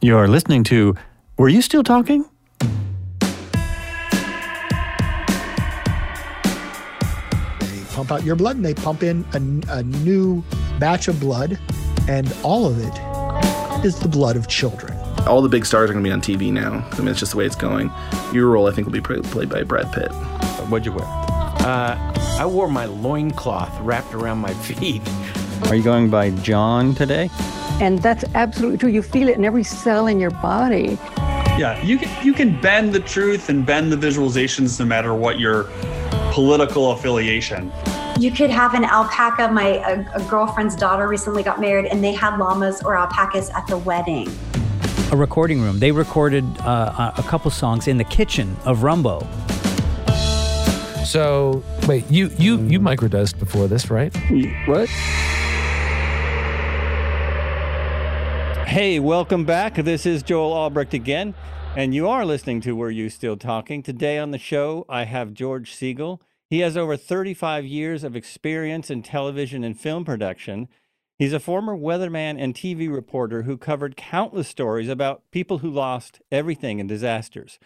You're listening to Were You Still Talking? They pump out your blood and they pump in a, a new batch of blood, and all of it is the blood of children. All the big stars are going to be on TV now. I mean, it's just the way it's going. Your role, I think, will be played by Brad Pitt. What'd you wear? Uh, I wore my loincloth wrapped around my feet. Are you going by John today? And that's absolutely true. You feel it in every cell in your body. Yeah, you can you can bend the truth and bend the visualizations no matter what your political affiliation. You could have an alpaca. My a, a girlfriend's daughter recently got married, and they had llamas or alpacas at the wedding. A recording room. They recorded uh, a couple songs in the kitchen of Rumbo. So wait, you you you microdosed before this, right? What? Hey, welcome back. This is Joel Albrecht again, and you are listening to Were You Still Talking? Today on the show, I have George Siegel. He has over 35 years of experience in television and film production. He's a former weatherman and TV reporter who covered countless stories about people who lost everything in disasters.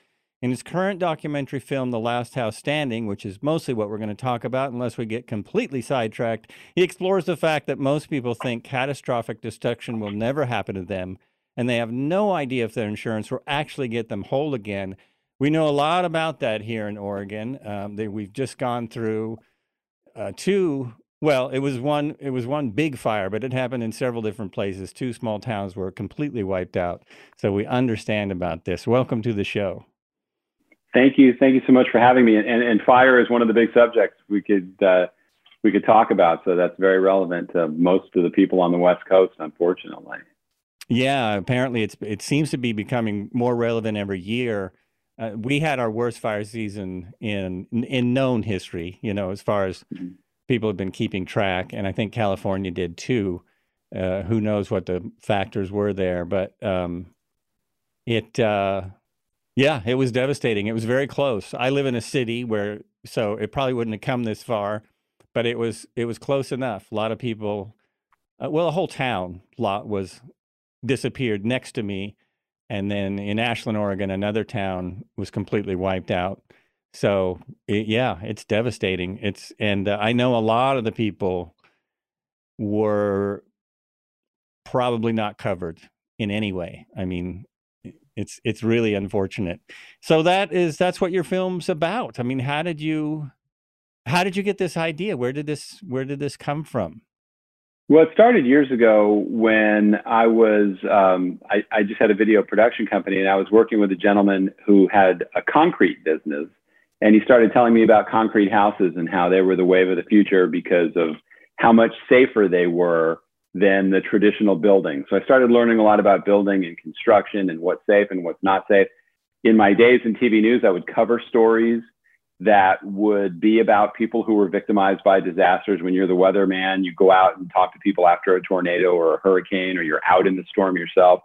In his current documentary film, The Last House Standing, which is mostly what we're going to talk about unless we get completely sidetracked, he explores the fact that most people think catastrophic destruction will never happen to them, and they have no idea if their insurance will actually get them whole again. We know a lot about that here in Oregon. Um, they, we've just gone through uh, two. Well, it was one. It was one big fire, but it happened in several different places. Two small towns were completely wiped out. So we understand about this. Welcome to the show. Thank you. Thank you so much for having me. And, and fire is one of the big subjects we could uh, we could talk about. So that's very relevant to most of the people on the West Coast, unfortunately. Yeah, apparently it's it seems to be becoming more relevant every year. Uh, we had our worst fire season in in known history. You know, as far as mm-hmm. people have been keeping track, and I think California did too. Uh, who knows what the factors were there, but um, it uh, yeah, it was devastating. It was very close. I live in a city where, so it probably wouldn't have come this far, but it was it was close enough. A lot of people, uh, well, a whole town lot was disappeared next to me, and then in Ashland, Oregon, another town was completely wiped out. So it, yeah, it's devastating. It's and uh, I know a lot of the people were probably not covered in any way. I mean, it's it's really unfortunate. So that is that's what your film's about. I mean, how did you how did you get this idea? Where did this where did this come from? Well, it started years ago when I was um, I, I just had a video production company and I was working with a gentleman who had a concrete business, and he started telling me about concrete houses and how they were the wave of the future because of how much safer they were than the traditional building. So I started learning a lot about building and construction and what's safe and what's not safe. In my days in TV news, I would cover stories that would be about people who were victimized by disasters. When you're the weatherman, you go out and talk to people after a tornado or a hurricane, or you're out in the storm yourself.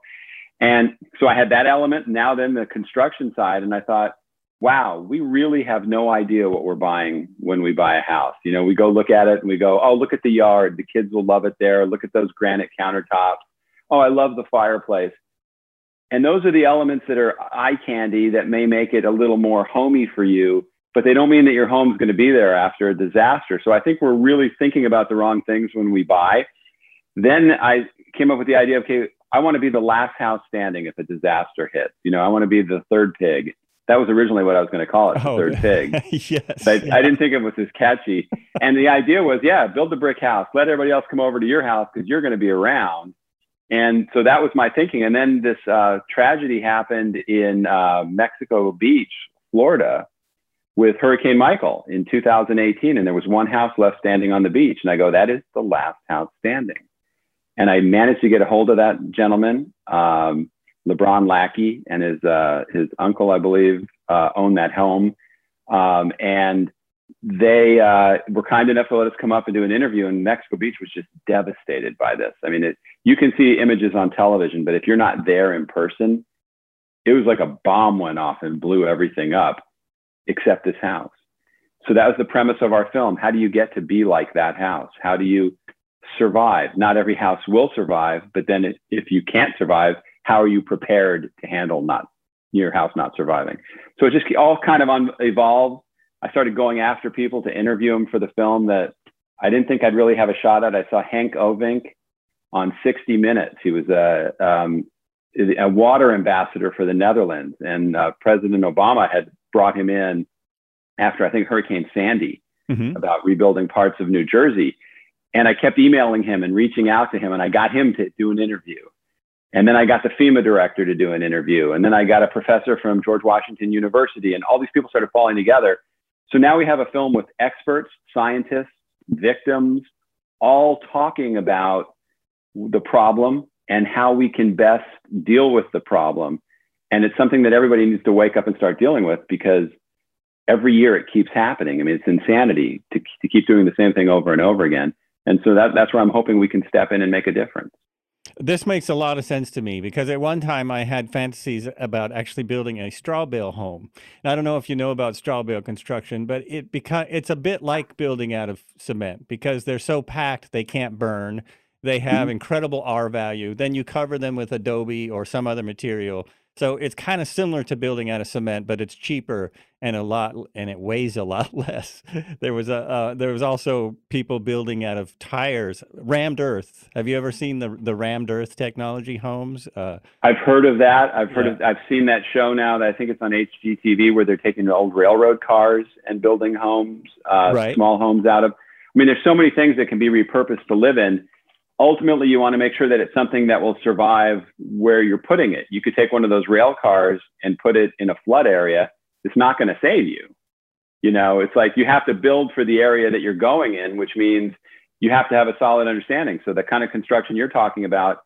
And so I had that element. Now, then the construction side. And I thought, wow, we really have no idea what we're buying when we buy a house. You know, we go look at it and we go, oh, look at the yard. The kids will love it there. Look at those granite countertops. Oh, I love the fireplace. And those are the elements that are eye candy that may make it a little more homey for you, but they don't mean that your home's going to be there after a disaster. So I think we're really thinking about the wrong things when we buy. Then I came up with the idea okay, I want to be the last house standing if a disaster hits. You know, I want to be the third pig that was originally what I was going to call it, the oh, third pig. yes. I, yeah. I, didn't think it was as catchy. and the idea was, yeah, build the brick house. Let everybody else come over to your house because you're going to be around. And so that was my thinking. And then this uh, tragedy happened in uh, Mexico Beach, Florida, with Hurricane Michael in 2018. And there was one house left standing on the beach. And I go, that is the last house standing. And I managed to get a hold of that gentleman. Um, LeBron Lackey and his uh, his uncle, I believe, uh, owned that home, um, and they uh, were kind enough to let us come up and do an interview. And Mexico Beach was just devastated by this. I mean, it, you can see images on television, but if you're not there in person, it was like a bomb went off and blew everything up, except this house. So that was the premise of our film. How do you get to be like that house? How do you survive? Not every house will survive, but then if you can't survive, how are you prepared to handle not your house not surviving? So it just all kind of un- evolved. I started going after people to interview them for the film that I didn't think I'd really have a shot at. I saw Hank Ovink on 60 Minutes. He was a, um, a water ambassador for the Netherlands, and uh, President Obama had brought him in after I think Hurricane Sandy Mhm. about rebuilding parts of New Jersey. And I kept emailing him and reaching out to him, and I got him to do an interview. And then I got the FEMA director to do an interview. And then I got a professor from George Washington University, and all these people started falling together. So now we have a film with experts, scientists, victims, all talking about the problem and how we can best deal with the problem. And it's something that everybody needs to wake up and start dealing with because every year it keeps happening. I mean, it's insanity to, to keep doing the same thing over and over again. And so that, that's where I'm hoping we can step in and make a difference. This makes a lot of sense to me because at one time I had fantasies about actually building a straw bale home. And I don't know if you know about straw bale construction, but it beca- it's a bit like building out of cement because they're so packed they can't burn. They have mm-hmm. incredible R value. Then you cover them with adobe or some other material. So it's kind of similar to building out of cement, but it's cheaper and a lot and it weighs a lot less. There was a uh, there was also people building out of tires, rammed earth. Have you ever seen the the rammed earth technology homes? Uh, I've heard of that. I've heard of, I've seen that show now that I think it's on HGTV where they're taking old railroad cars and building homes, uh, Right. small homes out of. I mean, there's so many things that can be repurposed to live in. Ultimately, you want to make sure that it's something that will survive where you're putting it. You could take one of those rail cars and put it in a flood area. It's not going to save you. You know, it's like you have to build for the area that you're going in, which means you have to have a solid understanding. So the kind of construction you're talking about,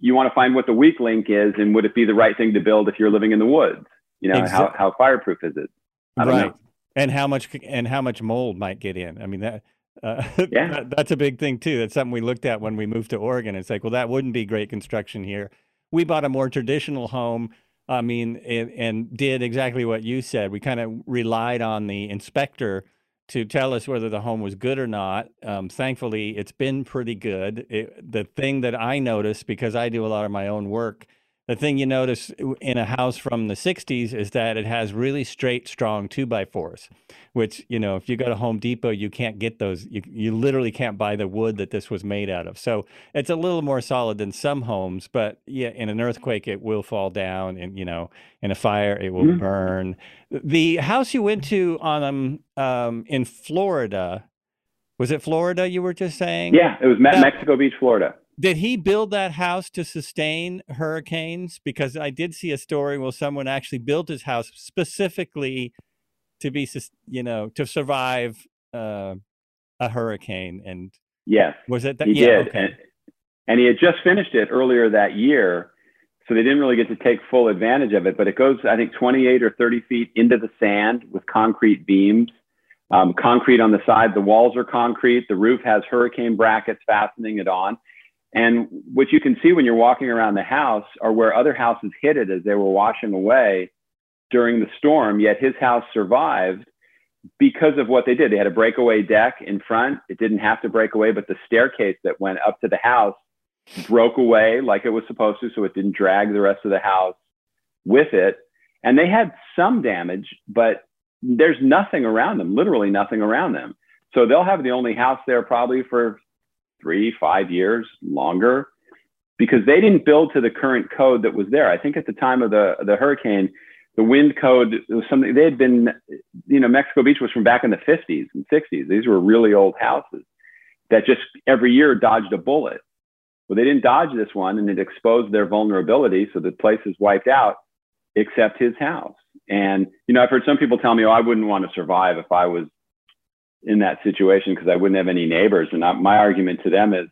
you want to find what the weak link is and would it be the right thing to build if you're living in the woods? You know, how, how fireproof is it? I don't right. know. And how much and how much mold might get in? I mean that. Uh, Yeah. that- that's a big thing too. That's something we looked at when we moved to Oregon. It's like, well, that wouldn't be great construction here. We bought a more traditional home. I mean, and, and did exactly what you said. We kind of relied on the inspector to tell us whether the home was good or not. Um, thankfully, it's been pretty good. It, the thing that I noticed because I do a lot of my own work, the thing you notice in a house from the 60s is that it has really straight, strong two by fours, which, you know, if you go to Home Depot, you can't get those. You, you literally can't buy the wood that this was made out of. So it's a little more solid than some homes, but yeah, in an earthquake, it will fall down. And, you know, in a fire, it will Mhm. burn. The house you went to on um, um, in Florida, was it Florida you were just saying? Yeah, it was Me- Mexico Beach, Florida. Did he build that house to sustain hurricanes? Because I did see a story where someone actually built his house specifically to be, you know, to survive uh, a hurricane. And Yes. was it that? He yeah. did. Okay. And, and he had just finished it earlier that year. So they didn't really get to take full advantage of it, but it goes, I think, 28 or 30 feet into the sand with concrete beams, um, concrete on the side. The walls are concrete. The roof has hurricane brackets fastening it on. And what you can see when you're walking around the house are where other houses hit it as they were washing away during the storm, yet his house survived because of what they did. They had a breakaway deck in front. It didn't have to break away, but the staircase that went up to the house broke away like it was supposed to, so it didn't drag the rest of the house with it. And they had some damage, but there's nothing around them, literally nothing around them. So they'll have the only house there probably for three, five years longer because they didn't build to the current code that was there. I think at the time of the, the hurricane, the wind code was something they had been, you know, Mexico Beach was from back in the 50s and 60s. These were really old houses that just every year dodged a bullet. Well, they didn't dodge this one and it exposed their vulnerability. So the place is wiped out, except his house. And, you know, I've heard some people tell me, oh, I wouldn't want to survive if I was in that situation because I wouldn't have any neighbors. And I, my argument to them is,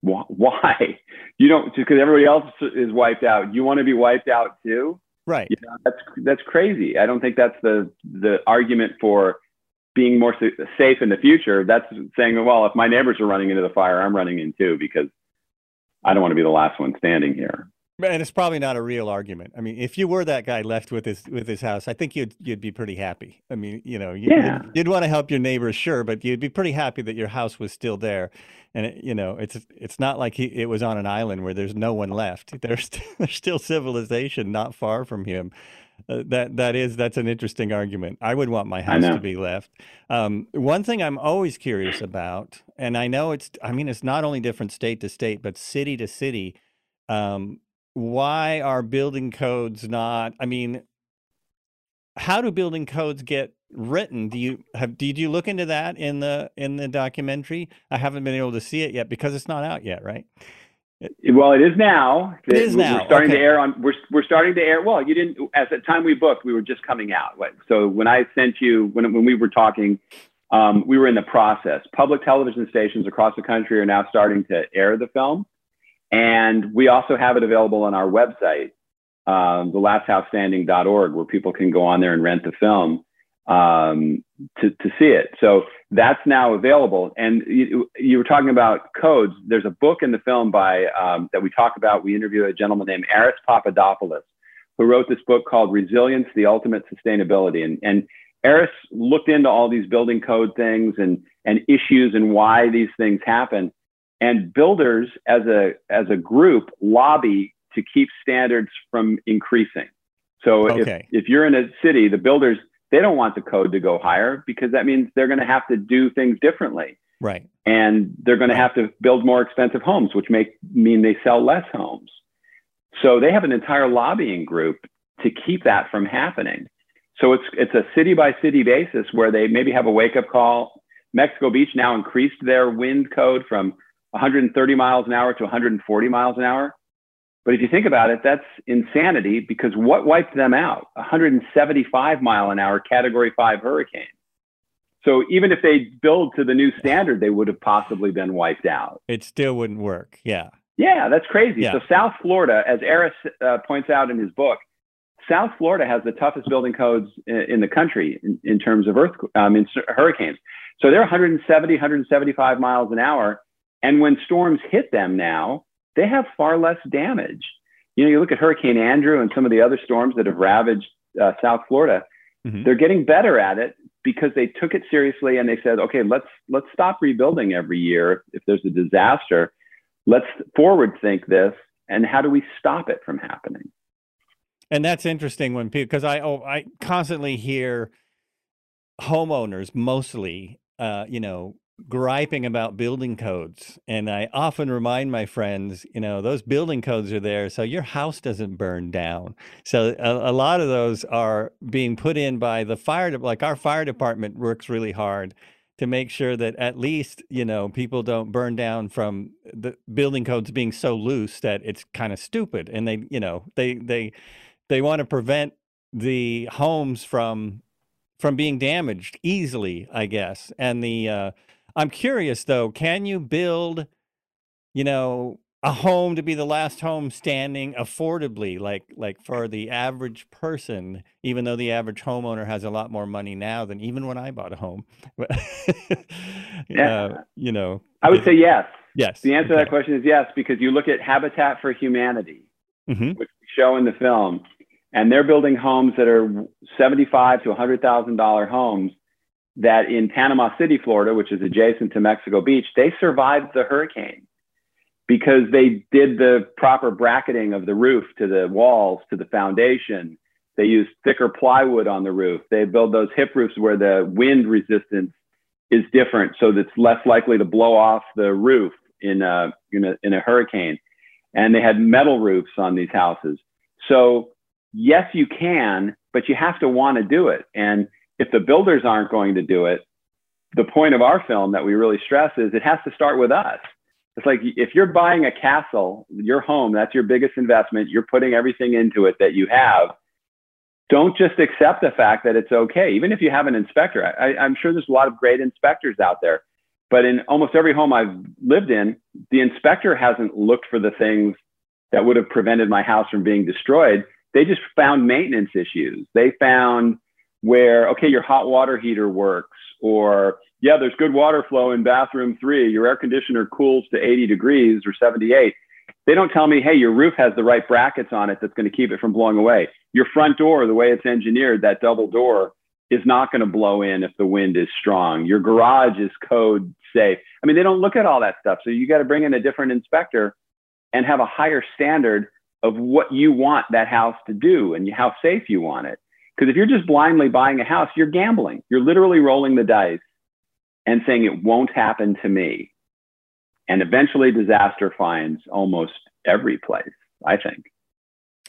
why? You don't, just because everybody else is wiped out. You want to be wiped out too? Right. You know, that's that's crazy. I don't think that's the the argument for being more safe in the future. That's saying, well, if my neighbors are running into the fire, I'm running in too because I don't want to be the last one standing here. And it's probably not a real argument. I mean, if you were that guy left with his with his house, I think you'd you'd be pretty happy. I mean, you know, you, Yeah. you'd, you'd want to help your neighbors, sure, but you'd be pretty happy that your house was still there. And it, you know, it's it's not like he, it was on an island where there's no one left. There's there's still civilization not far from him. Uh, that that is that's an interesting argument. I would want my house to be left. Um, one thing I'm always curious about, and I know it's I mean it's not only different state to state, but city to city. Um, why are building codes not? I mean, how do building codes get written? Do you have did you look into that in the in the documentary? I haven't been able to see it yet because it's not out yet, right? Well, it is now. It is We're now, starting okay. to air on. We're we're starting to air. Well, you didn't. At the time we booked, we were just coming out. So when I sent you when when we were talking, um, we were in the process. Public television stations across the country are now starting to air the film, and we also have it available on our website, um, thelasthousestanding.org, where people can go on there and rent the film um, to, to see it. So that's now available. And you, you were talking about codes. There's a book in the film by um, that we talk about. We interview a gentleman named Aris Papadopoulos, who wrote this book called Resilience: The Ultimate Sustainability. And, and Aris looked into all these building code things and, and issues and why these things happen. And builders, as a as a group, lobby to keep standards from increasing. So Okay. if, if you're in a city, the builders they don't want the code to go higher because that means they're going to have to do things differently Right. and they're going to have to build more expensive homes, which make mean they sell less homes. So they have an entire lobbying group to keep that from happening. So it's it's a city by city basis where they maybe have a wake up call. Mexico Beach now increased their wind code from 130 miles an hour to 140 miles an hour. But if you think about it, that's insanity because what wiped them out? 175 mile an hour Category Five hurricane. So even if they build to the new standard, they would have possibly been wiped out. It still wouldn't work. Yeah. Yeah, that's crazy. Yeah. So South Florida, as Aris uh, points out in his book, South Florida has the toughest building codes in, in the country in, in terms of earth, um, in hurricanes. So they're 170, 175 miles an hour. And when storms hit them now, they have far less damage. You know, you look at Hurricane Andrew and some of the other storms that have ravaged uh, South Florida, Mhm. they're getting better at it because they took it seriously and they said, okay, let's let's stop rebuilding every year if there's a disaster. Let's forward think this and how do we stop it from happening? And that's interesting when people, because I oh, I constantly hear homeowners mostly, uh, you know, griping about building codes, and I often remind my friends, you know, those building codes are there so your house doesn't burn down. So a, a lot of those are being put in by the fire, de- like our fire department works really hard to make sure that at least you know people don't burn down from the building codes being so loose that it's kind of stupid and they you know they they they want to prevent the homes from from being damaged easily i guess and the uh i'm curious though can you build you know a home to be the last home standing affordably like like for the average person even though the average homeowner has a lot more money now than even when i bought a home Yeah. uh, you know I would say yes. yes The answer to that question is yes, because you look at Habitat for Humanity, hmm which we show in the film, and they're building homes that are seventy-five to hundred thousand dollar homes. That in Panama City, Florida, which is adjacent to Mexico Beach, they survived the hurricane because they did the proper bracketing of the roof to the walls to the foundation. They used thicker plywood on the roof. They build those hip roofs where the wind resistance is different, so that's less likely to blow off the roof in a in a, in a hurricane. And they had metal roofs on these houses. So yes, you can, but you have to want to do it. And if the builders aren't going to do it, the point of our film that we really stress is it has to start with us. It's like if you're buying a castle, your home, that's your biggest investment. You're putting everything into it that you have. Don't just accept the fact that it's okay. Even if you have an inspector, I, I'm sure there's a lot of great inspectors out there. But in almost every home I've lived in, the inspector hasn't looked for the things that would have prevented my house from being destroyed. They just found maintenance issues. They found where, okay, your hot water heater works, or yeah, there's good water flow in bathroom three. Your air conditioner cools to 80 degrees or 78. They don't tell me, hey, your roof has the right brackets on it that's going to keep it from blowing away. Your front door, the way it's engineered, that double door is not going to blow in if the wind is strong. Your garage is code safe. I mean, they don't look at all that stuff. So you got to bring in a different inspector and have a higher standard of what you want that house to do and how safe you want it. Because if you're just blindly buying a house, you're gambling. You're literally rolling the dice and saying it won't happen to me. And eventually disaster finds almost every place, I think.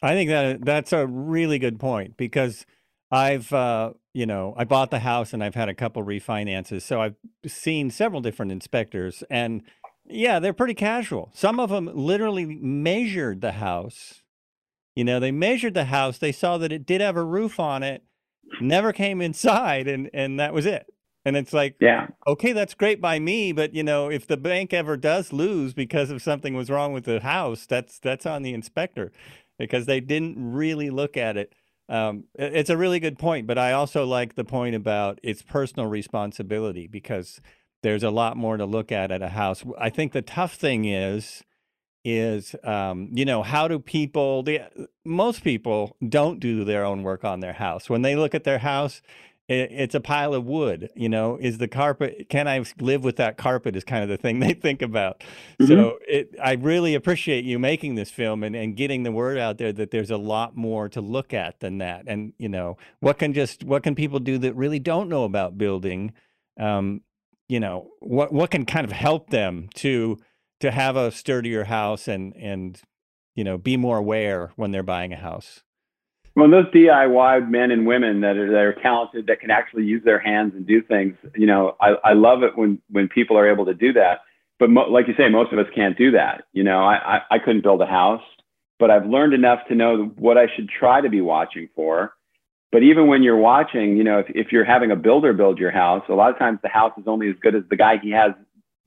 I think that that's a really good point because I've uh, you know, I bought the house and I've had a couple refinances. So I've seen several different inspectors and yeah, they're pretty casual. Some of them literally measured the house. You know, they measured the house, they saw that it did have a roof on it, never came inside and and that was it. And it's like, yeah, okay, that's great by me, but you know, if the bank ever does lose because of something was wrong with the house, that's that's on the inspector because they didn't really look at it. Um, it's a really good point, but I also like the point about its personal responsibility because there's a lot more to look at at a house. I think the tough thing is, is um, you know, how do people? The most people don't do their own work on their house. When they look at their house, it, it's a pile of wood. You know, is the carpet? Can I live with that carpet? Is kind of the thing they think about. Mhm. So it, I really appreciate you making this film and, and getting the word out there that there's a lot more to look at than that. And you know, what can just what can people do that really don't know about building? Um, you know, what what can kind of help them to to have a sturdier house and and you know be more aware when they're buying a house. Well, those DIY men and women that are, that are talented, that can actually use their hands and do things, you know, I, I love it when, when people are able to do that. But mo- like you say, most of us can't do that. You know, I, I, I couldn't build a house, but I've learned enough to know what I should try to be watching for. But even when you're watching, you know, if, if you're having a builder build your house, a lot of times the house is only as good as the guy he has,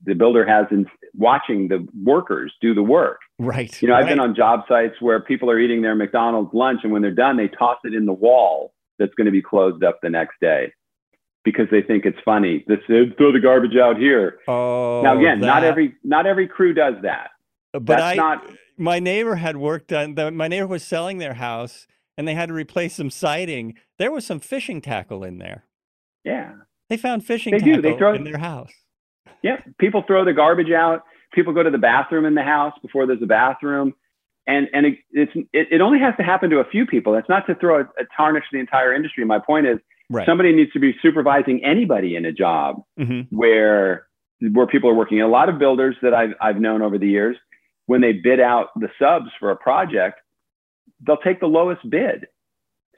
the builder has in watching the workers do the work. Right. You know, I've right. been on job sites where people are eating their McDonald's lunch, and when they're done, they toss it in the wall that's going to be closed up the next day because they think it's funny. This throw the garbage out here. Oh, now again, not every not every crew does that. But That's I, not my neighbor had work done. The, my neighbor was selling their house, and they had to replace some siding. There was some fishing tackle in there. yeah. They found fishing They tackle do. They throw- in their house. Yeah, people throw the garbage out. People go to the bathroom in the house before there's a bathroom, and and it, it's it, it only has to happen to a few people. That's not to throw a, a tarnish the entire industry. My point is, Right. somebody needs to be supervising anybody in a job hmm where where people are working. A lot of builders that I've I've known over the years, when they bid out the subs for a project, they'll take the lowest bid.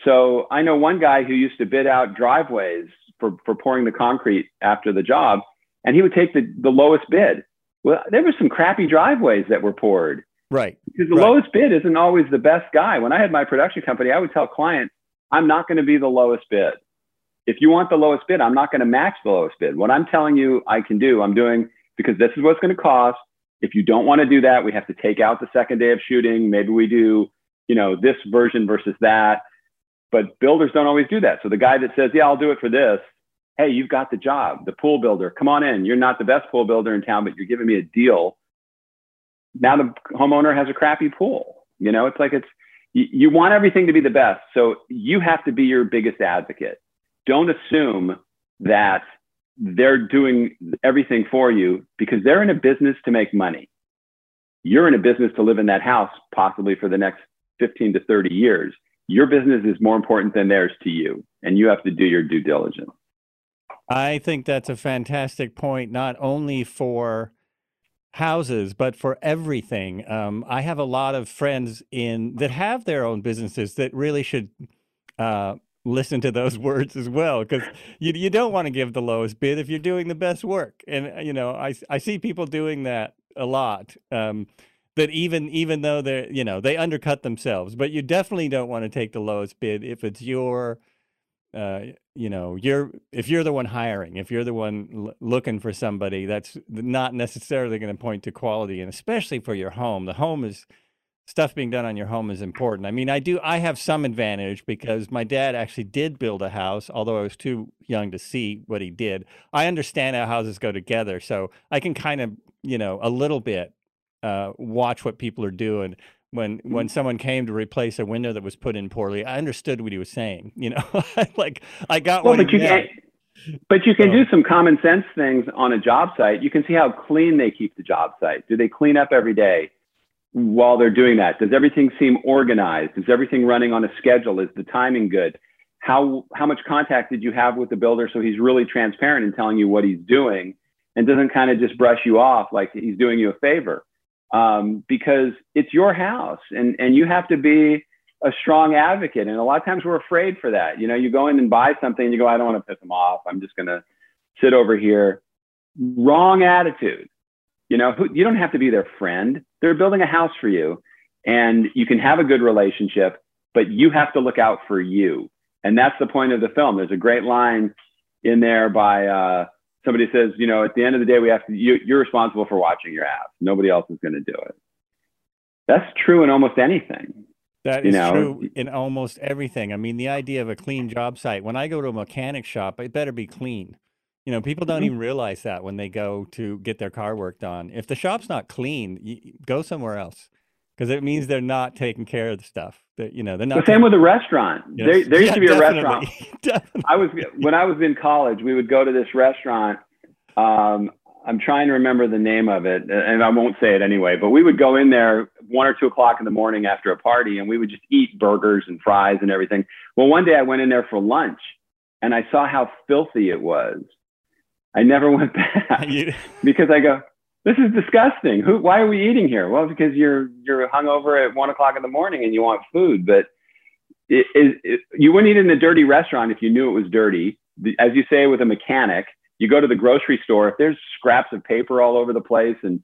So I know one guy who used to bid out driveways for, for pouring the concrete after the job, and he would take the, the lowest bid. Well, there were some crappy driveways that were poured Right. because the Right. lowest bid isn't always the best guy. When I had my production company, I would tell clients, I'm not going to be the lowest bid. If you want the lowest bid, I'm not going to match the lowest bid. What I'm telling you I can do, I'm doing because this is what's going to cost. If you don't want to do that, we have to take out the second day of shooting. Maybe we do, you know, this version versus that. But builders don't always do that. So the guy that says, "Yeah, I'll do it for this," hey, you've got the job. The pool builder, come on in. You're not the best pool builder in town, but you're giving me a deal. Now the homeowner has a crappy pool. You know, it's like it's you, you want everything to be the best. So you have to be your biggest advocate. Don't assume that they're doing everything for you because they're in a business to make money. You're in a business to live in that house possibly for the next 15 to 30 years. Your business is more important than theirs to you, and you have to do your due diligence. I think that's a fantastic point, not only for houses, but for everything. Um, I have a lot of friends in that have their own businesses that really should uh, listen to those words as well, because you you don't want to give the lowest bid if you're doing the best work. And uh, you know, I I see people doing that a lot. Um, that even even though they're you know they undercut themselves, but you definitely don't want to take the lowest bid if it's your uh, you know, you're if you're the one hiring, if you're the one l- looking for somebody, that's not necessarily going to point to quality, and especially for your home. The home is stuff being done on your home is important. I mean, I do I have some advantage because my dad actually did build a house, although I was too young to see what he did. I understand how houses go together, so I can kind of, you know, a little bit uh, watch what people are doing. When mm-hmm. when someone came to replace a window that was put in poorly, I understood what he was saying. You know, like I got Well, what but you meant. can, but you can So- do some common sense things on a job site. You can see how clean they keep the job site. Do they clean up every day while they're doing that? Does everything seem organized? Is everything running on a schedule? Is the timing good? How how much contact did you have with the builder so he's really transparent in telling you what he's doing and doesn't kind of just brush you off like he's doing you a favor? Um, because it's your house and and you have to be a strong advocate. And a lot of times we're afraid for that. You know, you go in and buy something and you go, I don't want to piss them off. I'm just going to sit over here. Wrong attitude. You know, who, you don't have to be their friend. They're building a house for you and you can have a good relationship, but you have to look out for you. And that's the point of the film. There's a great line in there by uh, somebody says, you know, at the end of the day, we have to, you, you're responsible for watching your house. Nobody else is going to do it. That's true in almost anything. That is you know, true in almost everything. I mean, the idea of a clean job site. When I go to a mechanic shop, it better be clean. You know, people don't Mhm. even realize that when they go to get their car worked on. If the shop's not clean, go somewhere else because it means they're not taking care of the stuff. That you know, they're not. The same with a restaurant. Yes. There, there used Yeah, to be a definitely. restaurant. Definitely. I was when I was in college. We would go to this restaurant. Um, I'm trying to remember the name of it, and I won't say it anyway. But we would go in there one or two o'clock in the morning after a party, and we would just eat burgers and fries and everything. Well, one day I went in there for lunch, and I saw how filthy it was. I never went back because I go, this is disgusting. Who? Why are we eating here? Well, because you're you're hungover at one o'clock in the morning and you want food, but it, it, it, you wouldn't eat in a dirty restaurant if you knew it was dirty. The- As you say with a mechanic, you go to the grocery store. If there's scraps of paper all over the place and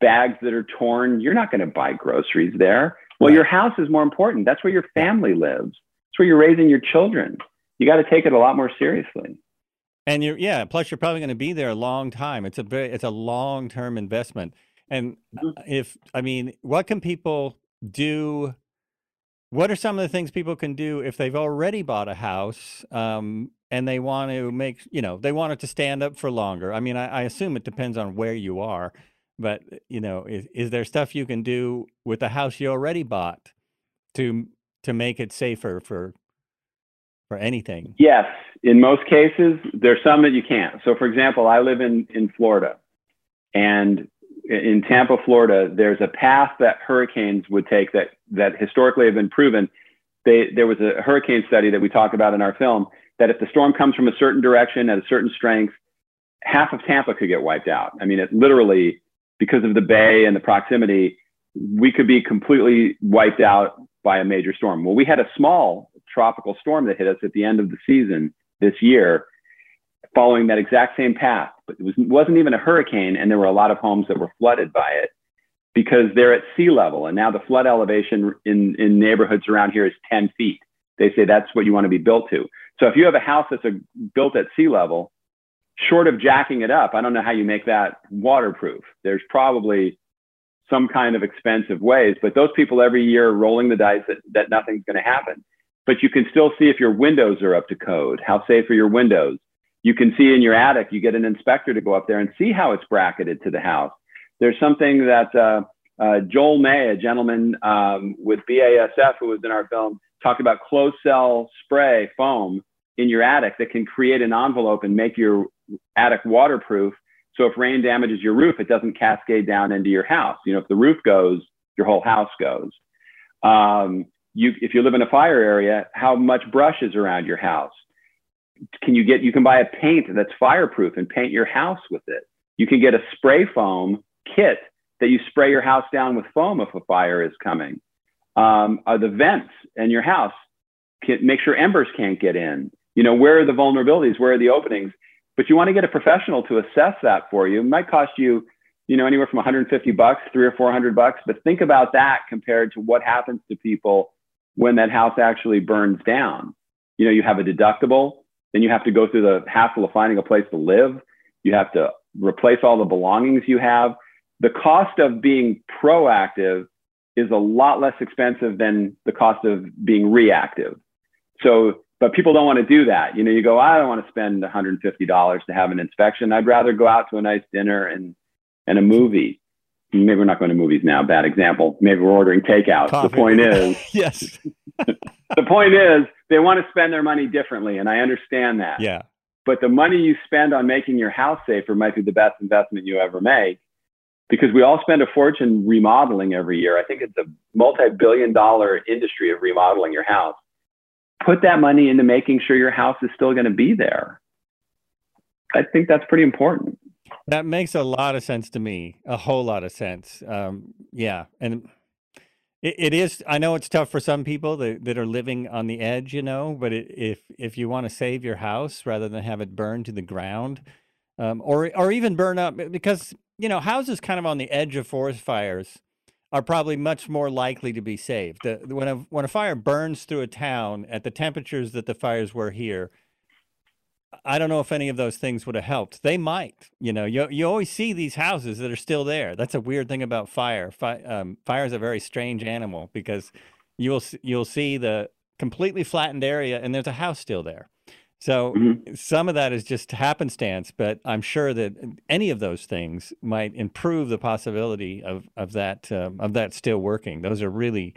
bags that are torn, you're not going to buy groceries there. Well, Right. your house is more important. That's where your family lives. It's where you're raising your children. You got to take it a lot more seriously. And you're yeah. Plus, you're probably going to be there a long time. It's a very it's a long term investment. And uh, if I mean, what can people do? What are some of the things people can do if they've already bought a house um, and they want to make you know they want it to stand up for longer? I mean, I, I assume it depends on where you are, but you know, is is there stuff you can do with the house you already bought to to make it safer for for anything? Yes, in most cases, there's some that you can't. So, for example, I live in, in Florida, and in Tampa, Florida, there's a path that hurricanes would take that, that historically have been proven. They, there was a hurricane study that we talk about in our film that if the storm comes from a certain direction at a certain strength, half of Tampa could get wiped out. I mean, it literally, because of the bay and the proximity, we could be completely wiped out by a major storm. Well, we had a small tropical storm that hit us at the end of the season this year, following that exact same path. But it was, wasn't even a hurricane, and there were a lot of homes that were flooded by it because they're at sea level. And now the flood elevation in, in neighborhoods around here is 10 feet. They say that's what you want to be built to. So if you have a house that's a, built at sea level, short of jacking it up, I don't know how you make that waterproof. There's probably some kind of expensive ways, but those people every year rolling the dice that, that nothing's going to happen. But you can still see if your windows are up to code. How safe are your windows? You can see in your attic, you get an inspector to go up there and see how it's bracketed to the house. There's something that uh, uh, Joel May, a gentleman um, with BASF who was in our film, talked about closed cell spray foam in your attic that can create an envelope and make your attic waterproof. So if rain damages your roof, it doesn't cascade down into your house. You know, if the roof goes, your whole house goes. Um, you, if you live in a fire area, how much brush is around your house? Can you get, you can buy a paint that's fireproof and paint your house with it. You can get a spray foam kit that you spray your house down with foam if a fire is coming. Um, are the vents in your house, can, make sure embers can't get in. You know, where are the vulnerabilities? Where are the openings? But you want to get a professional to assess that for you. It might cost you, you know, anywhere from 150 bucks, three or 400 bucks. But think about that compared to what happens to people when that house actually burns down. You know, you have a deductible, then you have to go through the hassle of finding a place to live. You have to replace all the belongings you have. The cost of being proactive is a lot less expensive than the cost of being reactive. So, but people don't want to do that. You know, you go, I don't want to spend $150 to have an inspection. I'd rather go out to a nice dinner and, and a movie. Maybe we're not going to movies now. Bad example. Maybe we're ordering takeout. Coffee. The point is, yes. the point is, they want to spend their money differently, and I understand that. Yeah. But the money you spend on making your house safer might be the best investment you ever make, because we all spend a fortune remodeling every year. I think it's a multi-billion-dollar industry of remodeling your house. Put that money into making sure your house is still going to be there. I think that's pretty important. That makes a lot of sense to me. A whole lot of sense. Um, yeah, and it, it is. I know it's tough for some people that, that are living on the edge, you know. But it, if if you want to save your house rather than have it burn to the ground, um, or or even burn up, because you know houses kind of on the edge of forest fires are probably much more likely to be saved. The, when a when a fire burns through a town at the temperatures that the fires were here, I don't know if any of those things would have helped. They might. You know, you you always see these houses that are still there. That's a weird thing about fire. Fi- um, fire is a very strange animal because you'll you'll see the completely flattened area and there's a house still there. So some of that is just happenstance, but I'm sure that any of those things might improve the possibility of of that um, of that still working. Those are really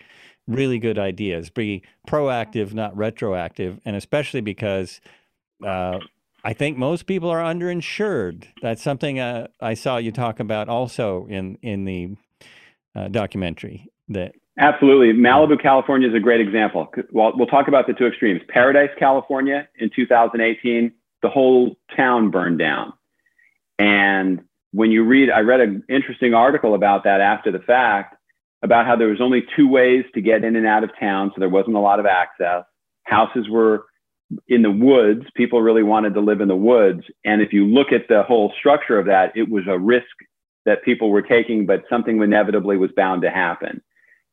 really good ideas. Be proactive, not retroactive, and especially because uh, I think most people are underinsured. That's something uh, I saw you talk about also in in the uh, documentary. That Absolutely. Malibu, California is a great example. Well, we'll talk about the two extremes. Paradise, California in 2018, the whole town burned down. And when you read, I read an interesting article about that after the fact about how there was only two ways to get in and out of town. So there wasn't a lot of access. Houses were in the woods. People really wanted to live in the woods. And if you look at the whole structure of that, it was a risk that people were taking, but something inevitably was bound to happen.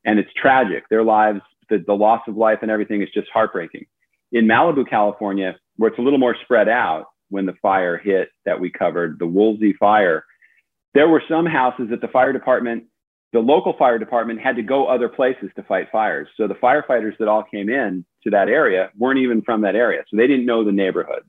And it's tragic. Their lives, the, the loss of life and everything is just heartbreaking. In Malibu, California, where it's a little more spread out when the fire hit that we covered, the Woolsey fire, there were some houses that the fire department, the local fire department had to go other places to fight fires. So the firefighters that all came in to that area weren't even from that area. So they didn't know the neighborhood.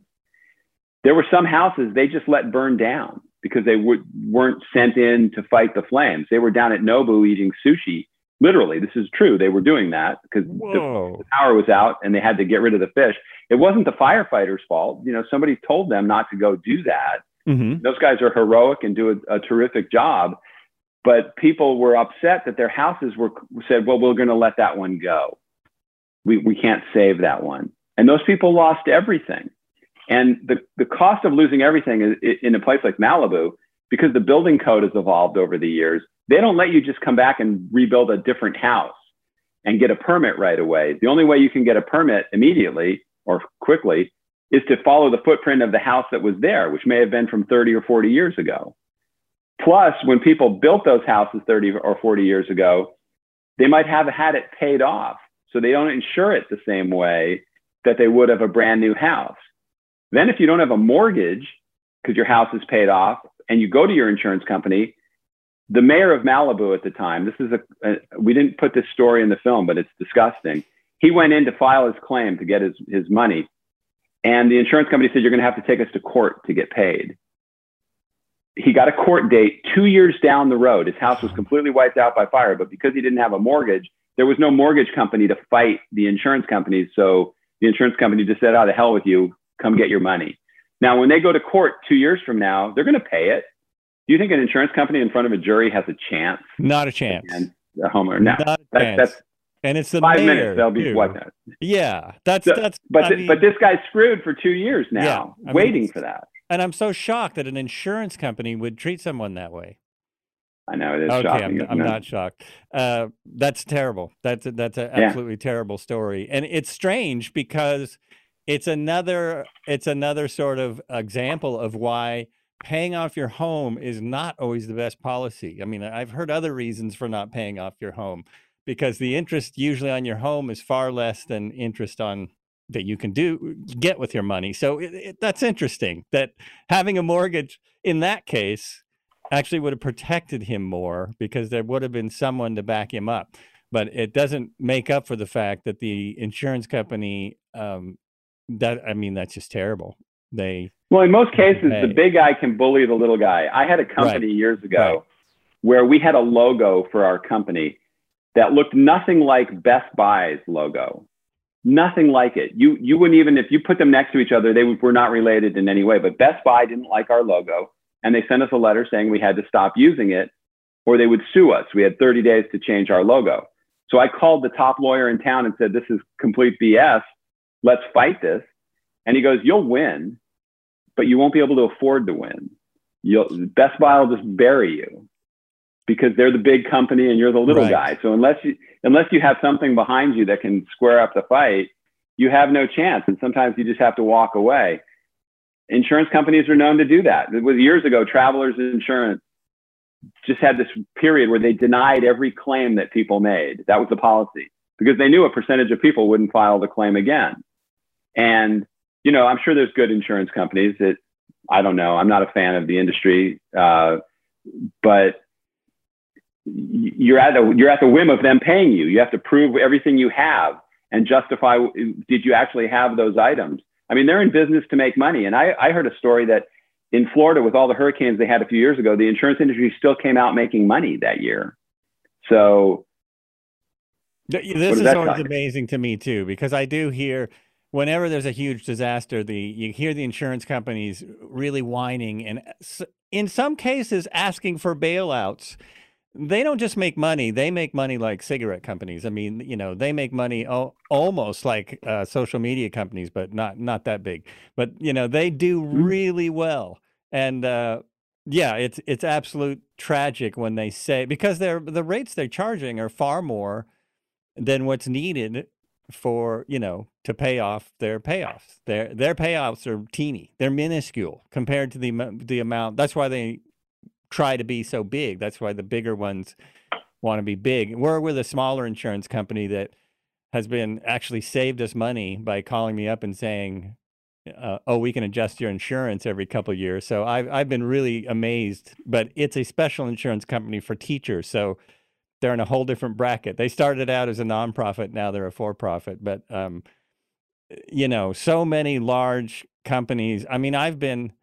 There were some houses they just let burn down because they w- weren't sent in to fight the flames. They were down at Nobu eating sushi. Literally, this is true. They were doing that because the, the power was out and they had to get rid of the fish. It wasn't the firefighters' fault. You know, somebody told them not to go do that. hmm Those guys are heroic and do a, a terrific job. But people were upset that their houses were said, well, we're going to let that one go. We, we can't save that one. And those people lost everything. And the, the cost of losing everything is, in a place like Malibu, because the building code has evolved over the years, they don't let you just come back and rebuild a different house and get a permit right away. The only way you can get a permit immediately or quickly is to follow the footprint of the house that was there, which may have been from 30 or 40 years ago. Plus, when people built those houses 30 or 40 years ago, they might have had it paid off. So they don't insure it the same way that they would of a brand new house. Then, if you don't have a mortgage because your house is paid off and you go to your insurance company, the mayor of Malibu at the time, this is a, a we didn't put this story in the film, but it's disgusting. He went in to file his claim to get his, his money. And the insurance company said, You're going to have to take us to court to get paid he got a court date two years down the road. His house was completely wiped out by fire, but because he didn't have a mortgage, there was no mortgage company to fight the insurance companies. So the insurance company just said, "Oh, the hell with you, come get your money." Now, when they go to court two years from now, they're going to pay it. Do you think an insurance company in front of a jury has a chance? not a chance. And the homeowner, no, Not a that's, chance. that's and it's the five mayor, minutes. They'll be wiped. Yeah, that's So- that's. But th- mean- but this guy's screwed for two years now, Yeah, I mean, waiting for that. and I'm so shocked that an insurance company would treat someone that way. I know it is okay, shocking. I'm, I'm not shocked. Uh, that's terrible. That's a, that's an Yeah. absolutely terrible story, and it's strange because it's another it's another sort of example of why paying off your home is not always the best policy. I mean, I've heard other reasons for not paying off your home because the interest usually on your home is far less than interest on that you can do get with your money. So it, it, that's interesting that having a mortgage in that case actually would have protected him more because there would have been someone to back him up. But it doesn't make up for the fact that the insurance company um, that I mean that's just terrible. They Well, in most cases, Hey. the big guy can bully the little guy. I had a company years ago where we had a logo for our company that looked nothing like Best Buy's logo. Nothing like it. You you wouldn't even if you put them next to each other, they were not related in any way. But Best Buy didn't like our logo, and they sent us a letter saying we had to stop using it, or they would sue us. We had 30 days to change our logo. So I called the top lawyer in town and said, "This is complete BS. Let's fight this." And he goes, "You'll win, but you won't be able to afford to win. You'll, Best Buy will just bury you." because they're the big company and you're the little right. guy. So unless you unless you have something behind you that can square up the fight, you have no chance. And sometimes you just have to walk away. Insurance companies are known to do that. It was years ago, Travelers Insurance just had this period where they denied every claim that people made. That was the policy because they knew a percentage of people wouldn't file the claim again. And you know, I'm sure there's good insurance companies that I don't know. I'm not a fan of the industry, uh, but you're at the you're at the whim of them paying you. You have to prove everything you have and justify did you actually have those items. I mean, they're in business to make money. And I, I heard a story that in Florida, with all the hurricanes they had a few years ago, the insurance industry still came out making money that year. So this is always amazing to me too, because I do hear whenever there's a huge disaster, the you hear the insurance companies really whining and in some cases asking for bailouts they don't just make money they make money like cigarette companies. I mean you know they make money o- almost like uh, social media companies but not not that big. But you know they do mm-hmm. really well. And uh, yeah it's it's absolute tragic when they say because they're the rates they're charging are far more than what's needed for you know to pay off their payoffs. Their their payoffs are teeny they're minuscule compared to the the amount that's why they try to be so big. That's why the bigger ones want to be big. We're with a smaller insurance company that has been actually saved us money by calling me up and saying, uh, "Oh, we can adjust your insurance every couple years." So I've I've been really amazed. But it's a special insurance company for teachers, so they're in a whole different bracket. They started out as a nonprofit, now they're a for-profit. But um, you know, so many large companies. I mean, I've been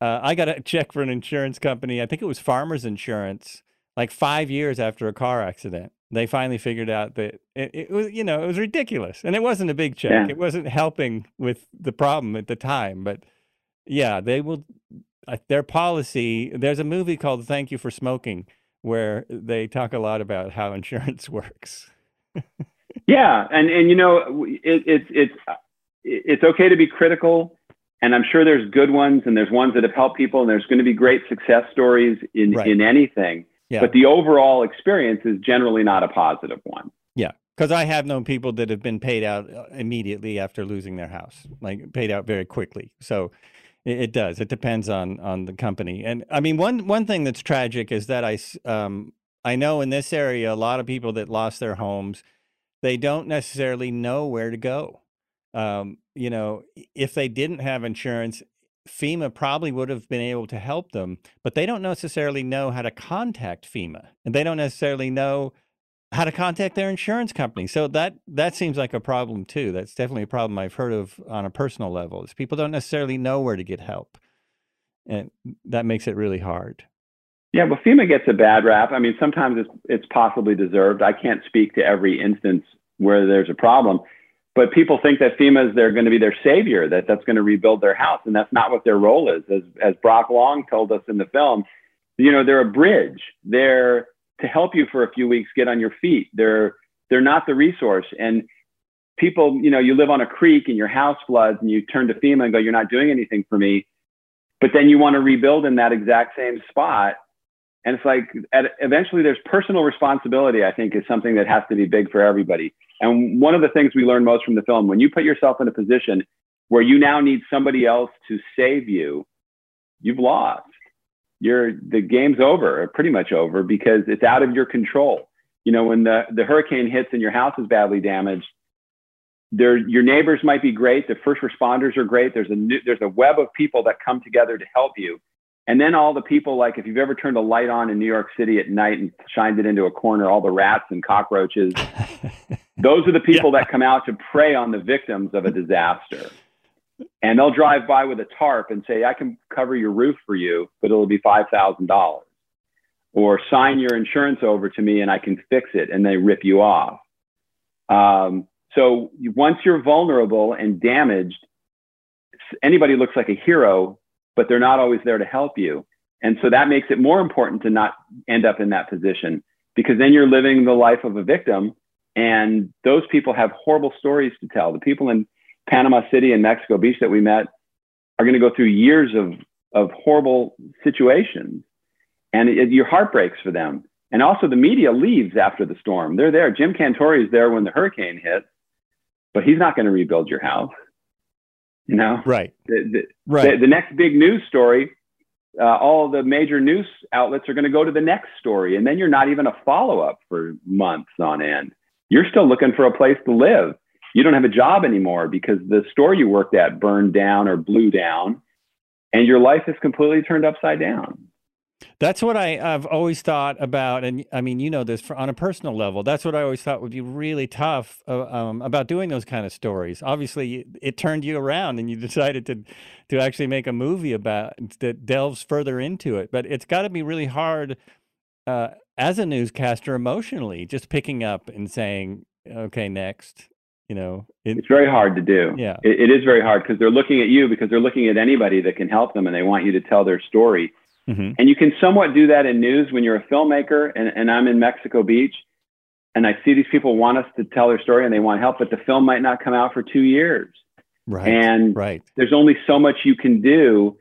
uh, I got a check for an insurance company. I think it was Farmers Insurance, like five years after a car accident. They finally figured out that it, it was, you know, it was ridiculous, and it wasn't a big check. Yeah. It wasn't helping with the problem at the time. But yeah, they will. Uh, their policy. There's a movie called "Thank You for Smoking," where they talk a lot about how insurance works. yeah, and and you know, it, it's it's it's okay to be critical and I'm sure there's good ones and there's ones that have helped people and there's going to be great success stories in right. in anything. Yeah. But the overall experience is generally not a positive one. Yeah. Because I have known people that have been paid out uh, immediately after losing their house, like paid out very quickly. So it, it does. It depends on on the company. And I mean, one one thing that's tragic is that I um I know in this area a lot of people that lost their homes, they don't necessarily know where to go um, you know, if they didn't have insurance, FEMA probably would have been able to help them, but they don't necessarily know how to contact FEMA, and they don't necessarily know how to contact their insurance company. So that that seems like a problem too. That's definitely a problem I've heard of on a personal level. Is people don't necessarily know where to get help, and that makes it really hard. Yeah, well, FEMA gets a bad rap. I mean, sometimes it's it's possibly deserved. I can't speak to every instance where there's a problem but people think that FEMA is they're going to be their savior, that that's going to rebuild their house, and that's not what their role is. As as Brock Long told us in the film, you know, they're a bridge. They're to help you for a few weeks get on your feet. They're they're not the resource. And people, you know, you live on a creek and your house floods, and you turn to FEMA and go, "You're not doing anything for me," but then you want to rebuild in that exact same spot. And it's like at, eventually there's personal responsibility, I think, is something that has to be big for everybody and one of the things we learned most from the film, when you put yourself in a position where you now need somebody else to save you, you've lost. You're the game's over, pretty much over, because it's out of your control. You know, when the, the hurricane hits and your house is badly damaged, there your neighbors might be great. The first responders are great. There's a new, there's a web of people that come together to help you. And then all the people, like if you've ever turned a light on in New York City at night and shined it into a corner, all the rats and cockroaches, those are the people yeah. that come out to prey on the victims of a disaster. And they'll drive by with a tarp and say, I can cover your roof for you, but it'll be $5,000. or sign your insurance over to me and I can fix it, and they rip you off. Um, so once you're vulnerable and damaged, anybody looks like a hero, but they're not always there to help you. And so that makes it more important to not end up in that position because then you're living the life of a victim. And those people have horrible stories to tell. The people in Panama City and Mexico Beach that we met are going to go through years of, of horrible situations. And it, your heart breaks for them. And also, the media leaves after the storm. They're there. Jim Cantore is there when the hurricane hits, but he's not going to rebuild your house. You know, right? The, the, right. The, the next big news story, uh, all the major news outlets are going to go to the next story, and then you're not even a follow up for months on end. You're still looking for a place to live. You don't have a job anymore because the store you worked at burned down or blew down, and your life is completely turned upside down. That's what I, have always thought about, and I mean, you know this for, on a personal level. That's what I always thought would be really tough uh, um, about doing those kind of stories. Obviously, it turned you around, and you decided to to actually make a movie about that delves further into it. But it's got to be really hard uh, as a newscaster emotionally, just picking up and saying, "Okay, next." You know, it, it's very hard to do. Yeah, it, it is very hard because they're looking at you because they're looking at anybody that can help them, and they want you to tell their story Mm-hmm. And you can somewhat do that in news when you're a filmmaker and, and I'm in Mexico Beach and I see these people want us to tell their story and they want help, but the film might not come out for two years. Right. And right. there's only so much you can do.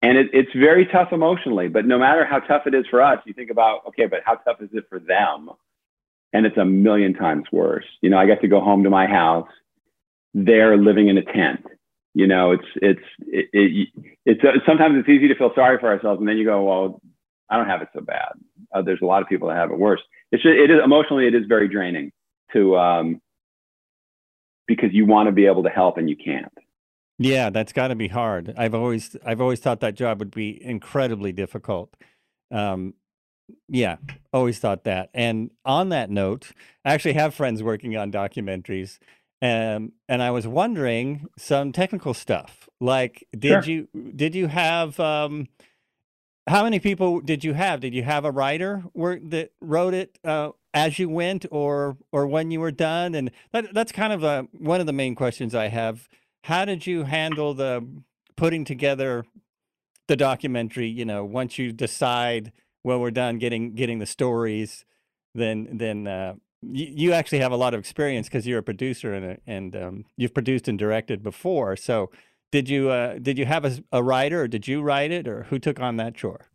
And it, it's very tough emotionally, but no matter how tough it is for us, you think about, okay, but how tough is it for them? And it's a million times worse. You know, I get to go home to my house. They're living in a tent you know, it's it's it, it, it's uh, sometimes it's easy to feel sorry for ourselves, and then you go, well, I don't have it so bad. Uh, there's a lot of people that have it worse. It's just, it is emotionally, it is very draining to um, because you want to be able to help and you can't. Yeah, that's got to be hard. I've always I've always thought that job would be incredibly difficult. Um, yeah, always thought that. And on that note, I actually have friends working on documentaries um, and I was wondering some technical stuff. Like, did sure. you did you have um, how many people did you have? Did you have a writer work that wrote it uh, as you went, or or when you were done? And that, that's kind of a, one of the main questions I have. How did you handle the putting together the documentary? You know, once you decide, well, we're done getting getting the stories, then then uh, you, you actually have a lot of experience because you're a producer and and um, you've produced and directed before. So did you uh, did you have a, a writer or did you write it or who took on that chore?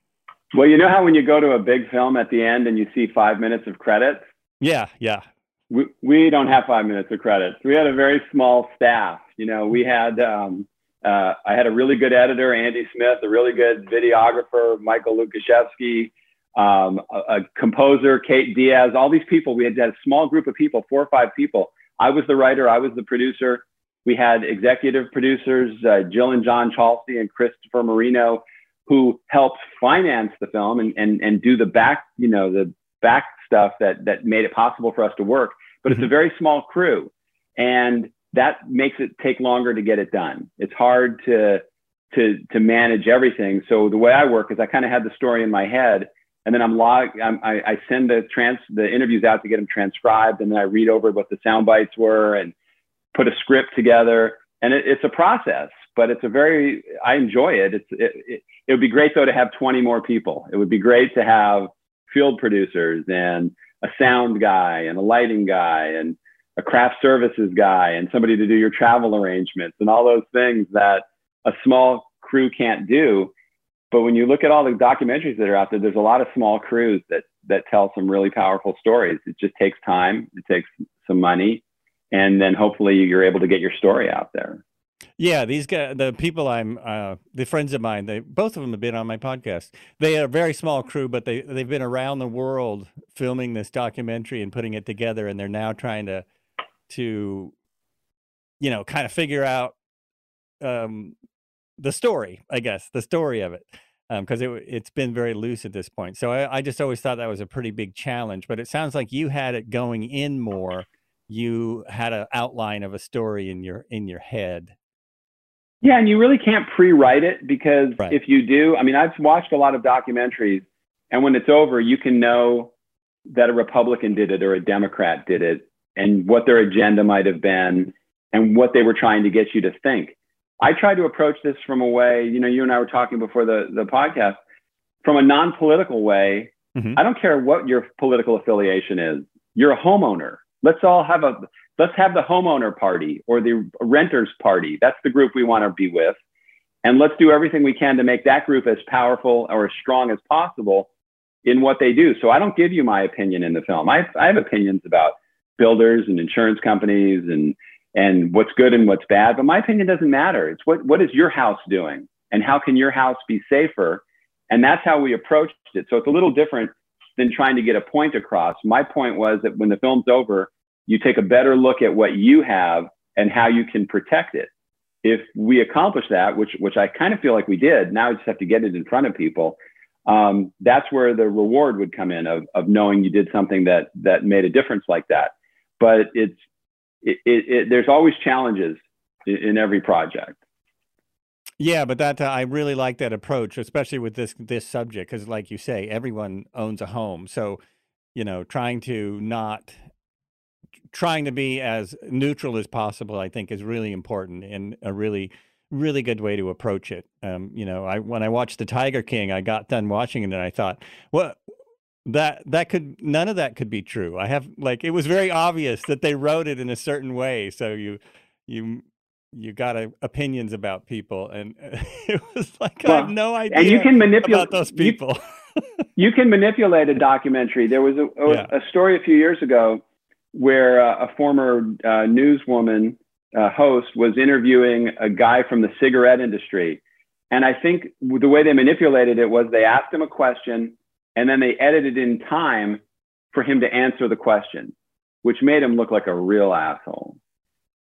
Well, you know how when you go to a big film at the end and you see five minutes of credits. Yeah, yeah. We we don't have five minutes of credits. We had a very small staff. You know, we had. Um, uh, I had a really good editor, Andy Smith, a really good videographer, Michael Lukashevsky, um, a, a, composer, Kate Diaz, all these people. We had, had a small group of people, four or five people. I was the writer, I was the producer. We had executive producers, uh, Jill and John Chalsey and Christopher Marino, who helped finance the film and, and, and do the back, you know, the back stuff that, that made it possible for us to work. But mm-hmm. it's a very small crew. And that makes it take longer to get it done. It's hard to, to, to manage everything. So the way I work is I kind of had the story in my head and then I'm log I'm, I, I send the trans the interviews out to get them transcribed, and then I read over what the sound bites were and put a script together. And it, it's a process, but it's a very I enjoy it. It's it, it, it would be great though to have 20 more people. It would be great to have field producers and a sound guy and a lighting guy and a craft services guy and somebody to do your travel arrangements and all those things that a small crew can't do but when you look at all the documentaries that are out there, there's a lot of small crews that that tell some really powerful stories. It just takes time, it takes some money, and then hopefully you're able to get your story out there. Yeah, these guys, the people I'm, uh, the friends of mine, they both of them have been on my podcast. They are a very small crew, but they they've been around the world filming this documentary and putting it together, and they're now trying to to, you know, kind of figure out um, the story, I guess, the story of it, because um, it, it's been very loose at this point. So I, I, just always thought that was a pretty big challenge. But it sounds like you had it going in more. You had an outline of a story in your in your head. Yeah, and you really can't pre-write it because right. if you do, I mean, I've watched a lot of documentaries, And when it's over, you can know that a Republican did it or a Democrat did it and what their agenda might have been and what they were trying to get you to think. I try to approach this from a way, you know, you and I were talking before the, the podcast, from a non political way. Mhm. I don't care what your political affiliation is. You're a homeowner. Let's all have a let's have the homeowner party or the renters party. That's the group we want to be with. And let's do everything we can to make that group as powerful or as strong as possible in what they do. So I don't give you my opinion in the film. I, I have opinions about builders and insurance companies and and what's good and what's bad, but my opinion doesn't matter. It's what what is your house doing and how can your house be safer? And that's how we approached it. So it's a little different than trying to get a point across. My point was that when the film's over, you take a better look at what you have and how you can protect it. If we accomplish that, which which I kind of feel like we did, now I just have to get it in front of people. Um, that's where the reward would come in of of knowing you did something that that made a difference like that. But it's it, it, it there's always challenges in, in every project. Yeah, but that uh, I really like that approach, especially with this this subject, because like you say, everyone owns a home. So, you know, trying to not trying to be as neutral as possible, I think, is really important and a really really good way to approach it. Um, you know, I when I watched The Tiger King, I got done watching it and I thought, what that that could none of that could be true. I have like it was very obvious that they wrote it in a certain way, so you you you got a, opinions about people, and it was like I have no idea and you can manipulate about those you- people. you can manipulate a documentary. There was a, a, Yeah. a story a few years ago where uh, a former uh, newswoman uh, host was interviewing a guy from the cigarette industry. And I think the way they manipulated it was they asked him a question and then they edited in time for him to answer the question, which made him look like a real asshole.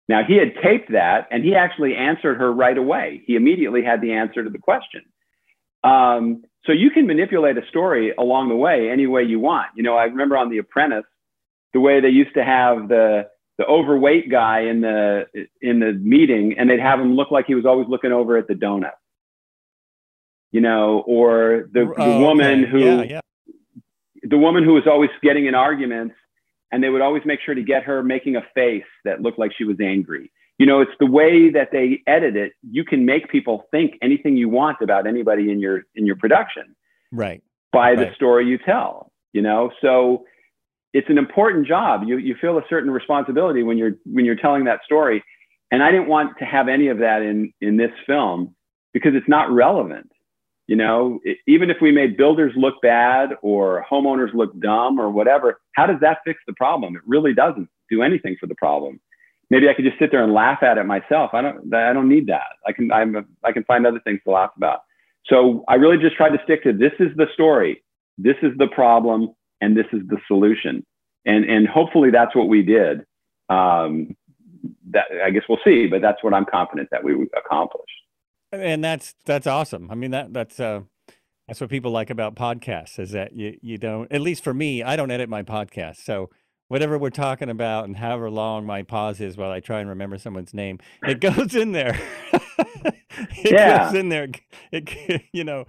Now, he had taped that and he actually answered her right away. He immediately had the answer to the question. Um, so you can manipulate a story along the way any way you want. You know, I remember on The Apprentice, the way they used to have the the overweight guy in the in the meeting, and they'd have him look like he was always looking over at the donut. You know, or the, the Oh, woman okay. who yeah, yeah. the woman who was always getting in arguments, and they would always make sure to get her making a face that looked like she was angry. You know, it's the way that they edit it. You can make people think anything you want about anybody in your in your production right. by the Right. story you tell. You know, so it's an important job. You you feel a certain responsibility when you're when you're telling that story. And I didn't want to have any of that in in this film because it's not relevant. You know, even if we made builders look bad or homeowners look dumb or whatever, how does that fix the problem? It really doesn't do anything for the problem. Maybe I could just sit there and laugh at it myself. I don't. I don't need that. I can. I'm. A, I can find other things to laugh about. So I really just tried to stick to this is the story, this is the problem, and this is the solution. And and hopefully that's what we did. Um, that I guess we'll see, but that's what I'm confident that we accomplished. And that's that's awesome. I mean that that's uh that's what people like about podcasts is that you you don't at least for me I don't edit my podcast. So whatever we're talking about and however long my pause is while I try and remember someone's name it goes in there. It Yeah. goes in there. It you know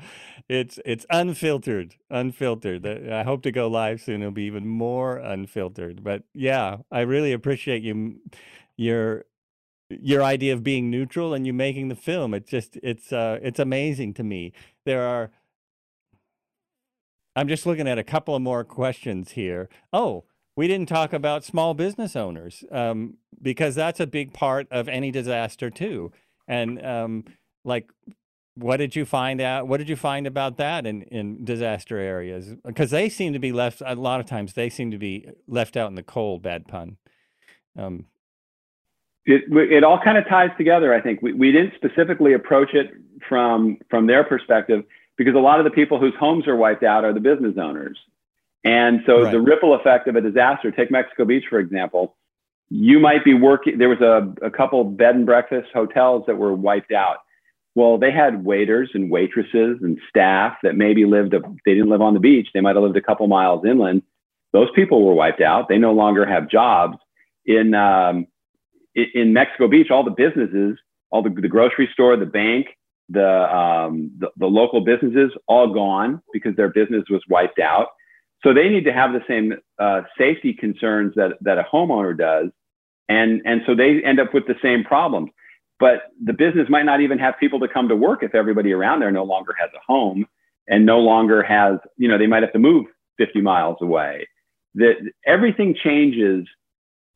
it's it's unfiltered unfiltered. I hope to go live soon. It'll be even more unfiltered. But yeah I really appreciate you your your idea of being neutral and you making the film. It's just it's uh it's amazing to me. There are i'm just looking at a couple of more questions here. Oh we didn't talk about small business owners um because that's a big part of any disaster too. And um like what did you find out what did you find about that in in disaster areas? Because they seem to be left a lot of times they seem to be left out in the cold bad pun. Um it, it all kind of ties together. I think we, we didn't specifically approach it from from their perspective because a lot of the people whose homes are wiped out are the business owners, and so Right. the ripple effect of a disaster. Take Mexico Beach for example. You might be working. There was a, a couple bed and breakfast hotels that were wiped out. Well, they had waiters and waitresses and staff that maybe lived. A, they didn't live on the beach. They might have lived a couple miles inland. Those people were wiped out. They no longer have jobs. In um, in Mexico Beach, all the businesses, all the, the grocery store, the bank, the, um, the, the local businesses all gone because their business was wiped out. So they need to have the same uh, safety concerns that, that a homeowner does. And, and so they end up with the same problems. But the business might not even have people to come to work if everybody around there no longer has a home and no longer has, you know, they might have to move 50 miles away. That everything changes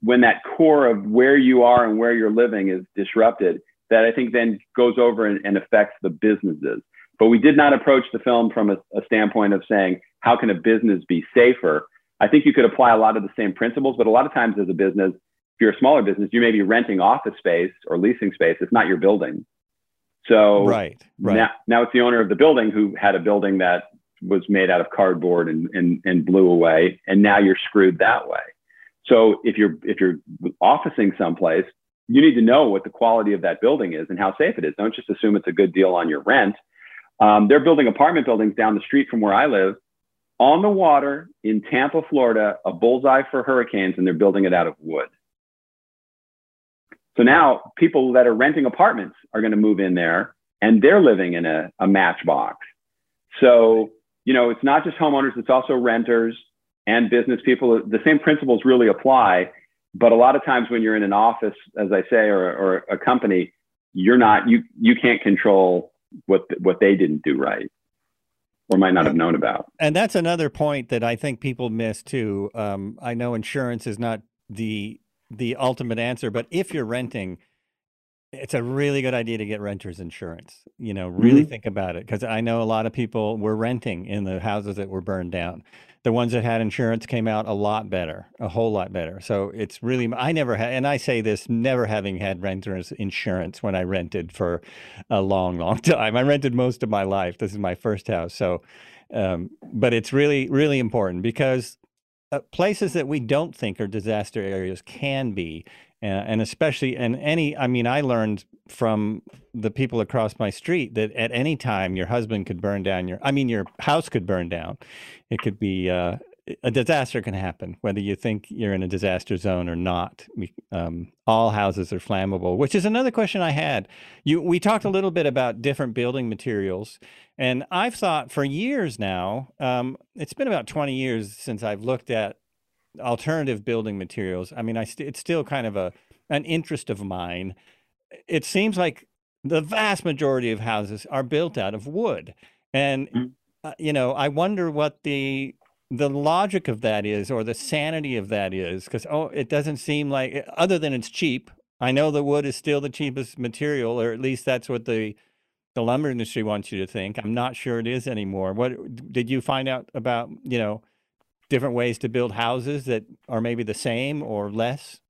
when that core of where you are and where you're living is disrupted. That I think then goes over and, and affects the businesses. But we did not approach the film from a, a standpoint of saying, how can a business be safer? I think you could apply a lot of the same principles, but a lot of times as a business, if you're a smaller business, you may be renting office space or leasing space. It's not your building. So right, right. Now, now it's the owner of the building who had a building that was made out of cardboard and, and, and blew away. And now you're screwed that way. So if you're, if you're officing someplace, you need to know what the quality of that building is and how safe it is. Don't just assume it's a good deal on your rent. Um, they're building apartment buildings down the street from where I live on the water in Tampa, Florida, a bullseye for hurricanes, and they're building it out of wood. So now people that are renting apartments are going to move in there and they're living in a, a matchbox. So, you know, it's not just homeowners, it's also renters and business people. The same principles really apply. But a lot of times when you're in an office, as I say, or, or a company, you're not, you, you can't control what, what they didn't do right or might not have known about. And that's another point that I think people miss too. Um, I know insurance is not the the ultimate answer, but if you're renting, it's a really good idea to get renters insurance. You know, really Mhm. think about it because I know a lot of people were renting in the houses that were burned down. The ones that had insurance came out a lot better, a whole lot better. So it's really, I never had, and I say this never having had renters insurance when I rented for a long, long time. I rented most of my life. This is my first house. So, um, but it's really, really important because uh, places that we don't think are disaster areas can be, and especially and any. I mean, I learned from the people across my street that at any time your husband could burn down your. I mean, your house could burn down. It could be. Uh, a disaster can happen whether you think you're in a disaster zone or not. Um, all houses are flammable, which is another question I had. You, we talked a little bit about different building materials, and I've thought for years now. Um, it's been about 20 years since I've looked at alternative building materials. I mean, I st- it's still kind of a an interest of mine. It seems like the vast majority of houses are built out of wood, and Mm. uh, you know, I wonder what the the logic of that is, or the sanity of that is, because oh, it doesn't seem like eh, other than it's cheap. I know the wood is still the cheapest material, or at least that's what the the lumber industry wants you to think. I'm not sure it is anymore. What did you find out about, you know, different ways to build houses that are maybe the same or less?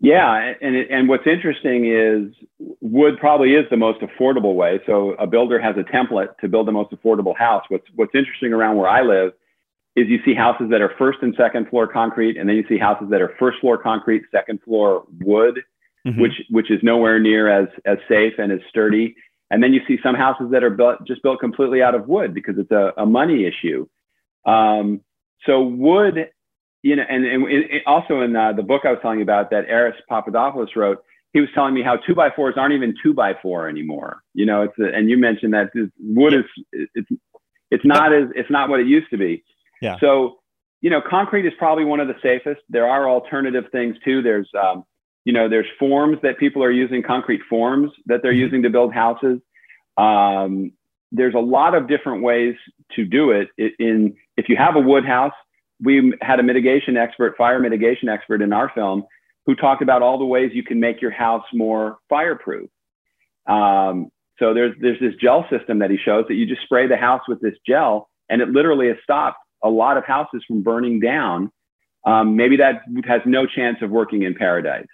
Yeah, and and what's interesting is wood probably is the most affordable way. So a builder has a template to build the most affordable house. What's what's interesting around where I live is you see houses that are first and second floor concrete, and then you see houses that are first floor concrete, second floor wood, Mhm. which which is nowhere near as as safe and as sturdy. And then you see some houses that are built just built completely out of wood because it's a, a money issue. Um, so wood, you know, and, and it, also in uh, the book I was telling you about that Aris Papadopoulos wrote, he was telling me how two by fours aren't even two by four anymore. You know, it's a, and you mentioned that this wood is it's it's not as it's not what it used to be. Yeah. So you know, concrete is probably one of the safest. There are alternative things too. There's um, you know, there's forms that people are using, concrete forms that they're Mhm. using to build houses. Um, there's a lot of different ways to do it. In if you have a wood house, we had a mitigation expert, fire mitigation expert in our film, who talked about all the ways you can make your house more fireproof. Um, so there's there's this gel system that he shows that you just spray the house with this gel, and it literally has stopped a lot of houses from burning down. Um, maybe that has no chance of working in paradise.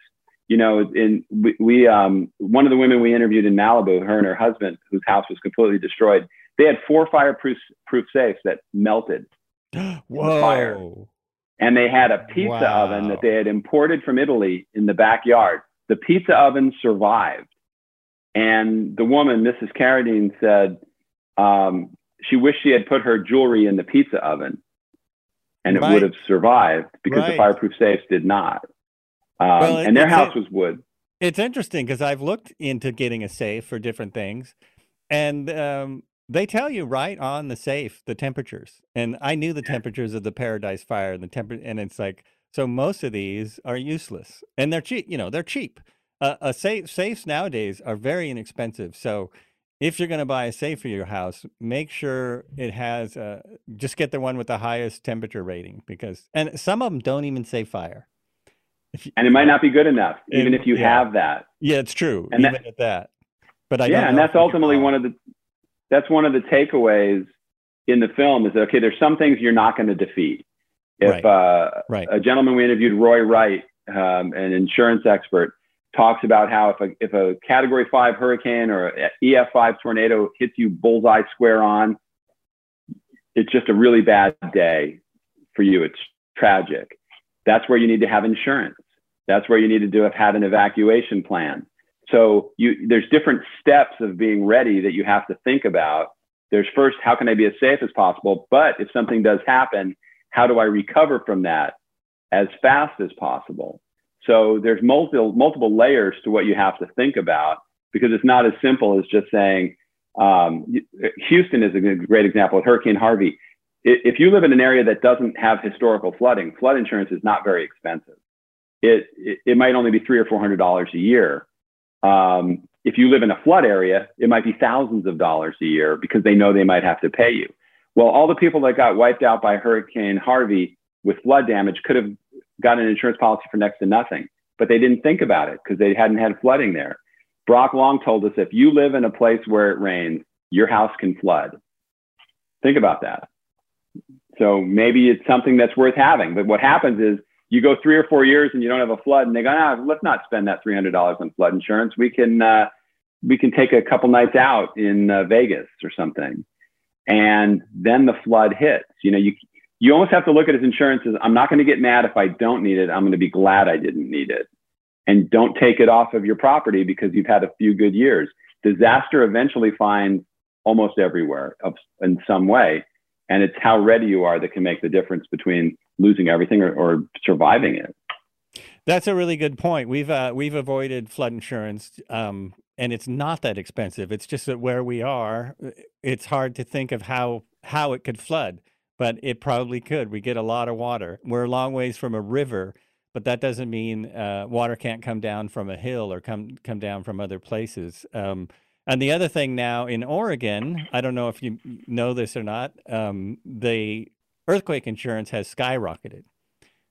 You know, in we, we um, one of the women we interviewed in Malibu, her and her husband, whose house was completely destroyed, they had four fireproof proof safes that melted fire. And they had a pizza oven that they had imported from Italy in the backyard. The pizza oven survived, and the woman, Mrs. Carradine, said um, she wished she had put her jewelry in the pizza oven, and it Right. would have survived because Right. the fireproof safes did not. Um, Well, and their house was wood. It's interesting because I've looked into getting a safe for different things. and um, they tell you right on the safe the temperatures. And I knew the temperatures of the Paradise Fire and the temper, and it's like so most of these are useless and they're cheap. You know, they're cheap. Uh, a safe safes nowadays are very inexpensive. So if you're going to buy a safe for your house, make sure it has uh, just get the one with the highest temperature rating because and some of them don't even say fire. And it might not be good enough, even if you yeah. have that. Yeah, it's true. And even that, at that. But I yeah, and that's ultimately one of the that's one of the takeaways in the film is that okay, there's some things you're not going to defeat. If right. Uh, right. a gentleman we interviewed, Roy Wright, um, an insurance expert, talks about how if a, if a category five hurricane or EF5 tornado hits you bullseye square on, it's just a really bad day for you. It's tragic. That's where you need to have insurance. That's where you need to do have an evacuation plan. So you, there's different steps of being ready that you have to think about. There's first, how can I be as safe as possible? But if something does happen, how do I recover from that as fast as possible? So there's multiple multiple layers to what you have to think about because it's not as simple as just saying. Um, Houston is a great example. With Hurricane Harvey, if you live in an area that doesn't have historical flooding, flood insurance is not very expensive. It it, it might only be three or four hundred dollars a year. Um, if you live in a flood area, it might be thousands of dollars a year because they know they might have to pay you. Well, all the people that got wiped out by Hurricane Harvey with flood damage could have got an insurance policy for next to nothing, but they didn't think about it because they hadn't had flooding there. Brock Long told us if you live in a place where it rains, your house can flood. Think about that. So maybe it's something that's worth having. But what happens is you go three or four years and you don't have a flood, and they go, ah, let's not spend that three hundred dollars on flood insurance. We can uh, we can take a couple nights out in uh, Vegas or something, and then the flood hits. You know, you you almost have to look at his insurance as I'm not going to get mad if I don't need it. I'm going to be glad I didn't need it. And don't take it off of your property because you've had a few good years. Disaster eventually finds almost everywhere in some way. And it's how ready you are that can make the difference between losing everything or, or surviving it. That's a really good point. We've uh, we've avoided flood insurance, um, and it's not that expensive. It's just that where we are, it's hard to think of how how it could flood but it probably could. We get a lot of water. We're a long ways from a river, but that doesn't mean uh, water can't come down from a hill or come come down from other places. Um, and the other thing now in Oregon, I don't know if you know this or not, um, the earthquake insurance has skyrocketed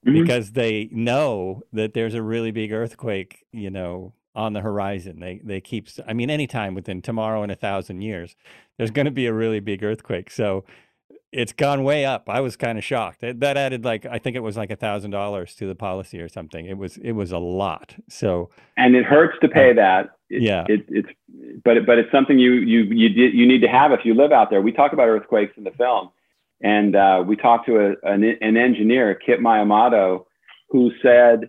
mm-hmm. because they know that there's a really big earthquake, you know, on the horizon. They they keep. I mean, anytime within tomorrow and a thousand years, there's going to be a really big earthquake. So it's gone way up. I was kind of shocked. That, that added like I think it was like a thousand dollars to the policy or something. It was it was a lot. So and it hurts to pay that. It, yeah, it, it's but it, but it's something you you you you need to have if you live out there. We talk about earthquakes in the film, and uh, we talked to a, an, an engineer, Kit Miyamoto, who said.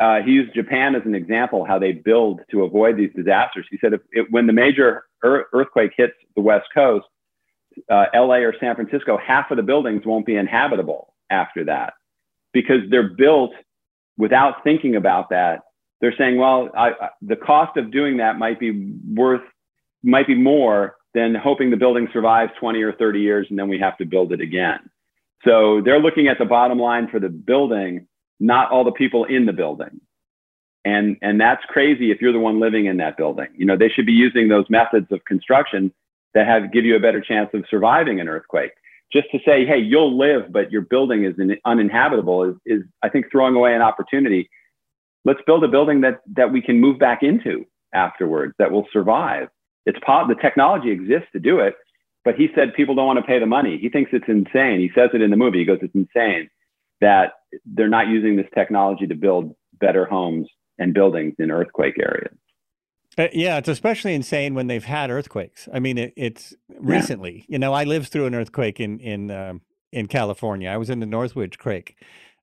Uh, he used Japan as an example how they build to avoid these disasters. He said if, if when the major earthquake hits the west coast, uh, LA or San Francisco, half of the buildings won't be inhabitable after that because they're built without thinking about that. They're saying, well, I, I, the cost of doing that might be worth, might be more than hoping the building survives 20 or 30 years and then we have to build it again. So they're looking at the bottom line for the building, not all the people in the building. And, and that's crazy if you're the one living in that building. You know, they should be using those methods of construction that have give you a better chance of surviving an earthquake. Just to say, hey, you'll live, but your building is uninhabitable is, is I think throwing away an opportunity. Let's build a building that that we can move back into afterwards that will survive. It's po- the technology exists to do it, but he said people don't want to pay the money. He thinks it's insane. He says it in the movie. He goes, it's insane that they're not using this technology to build better homes and buildings in earthquake areas. Uh, yeah, it's especially insane when they've had earthquakes. I mean, it, it's recently. You know, I lived through an earthquake in in um, in California. I was in the Northridge Quake.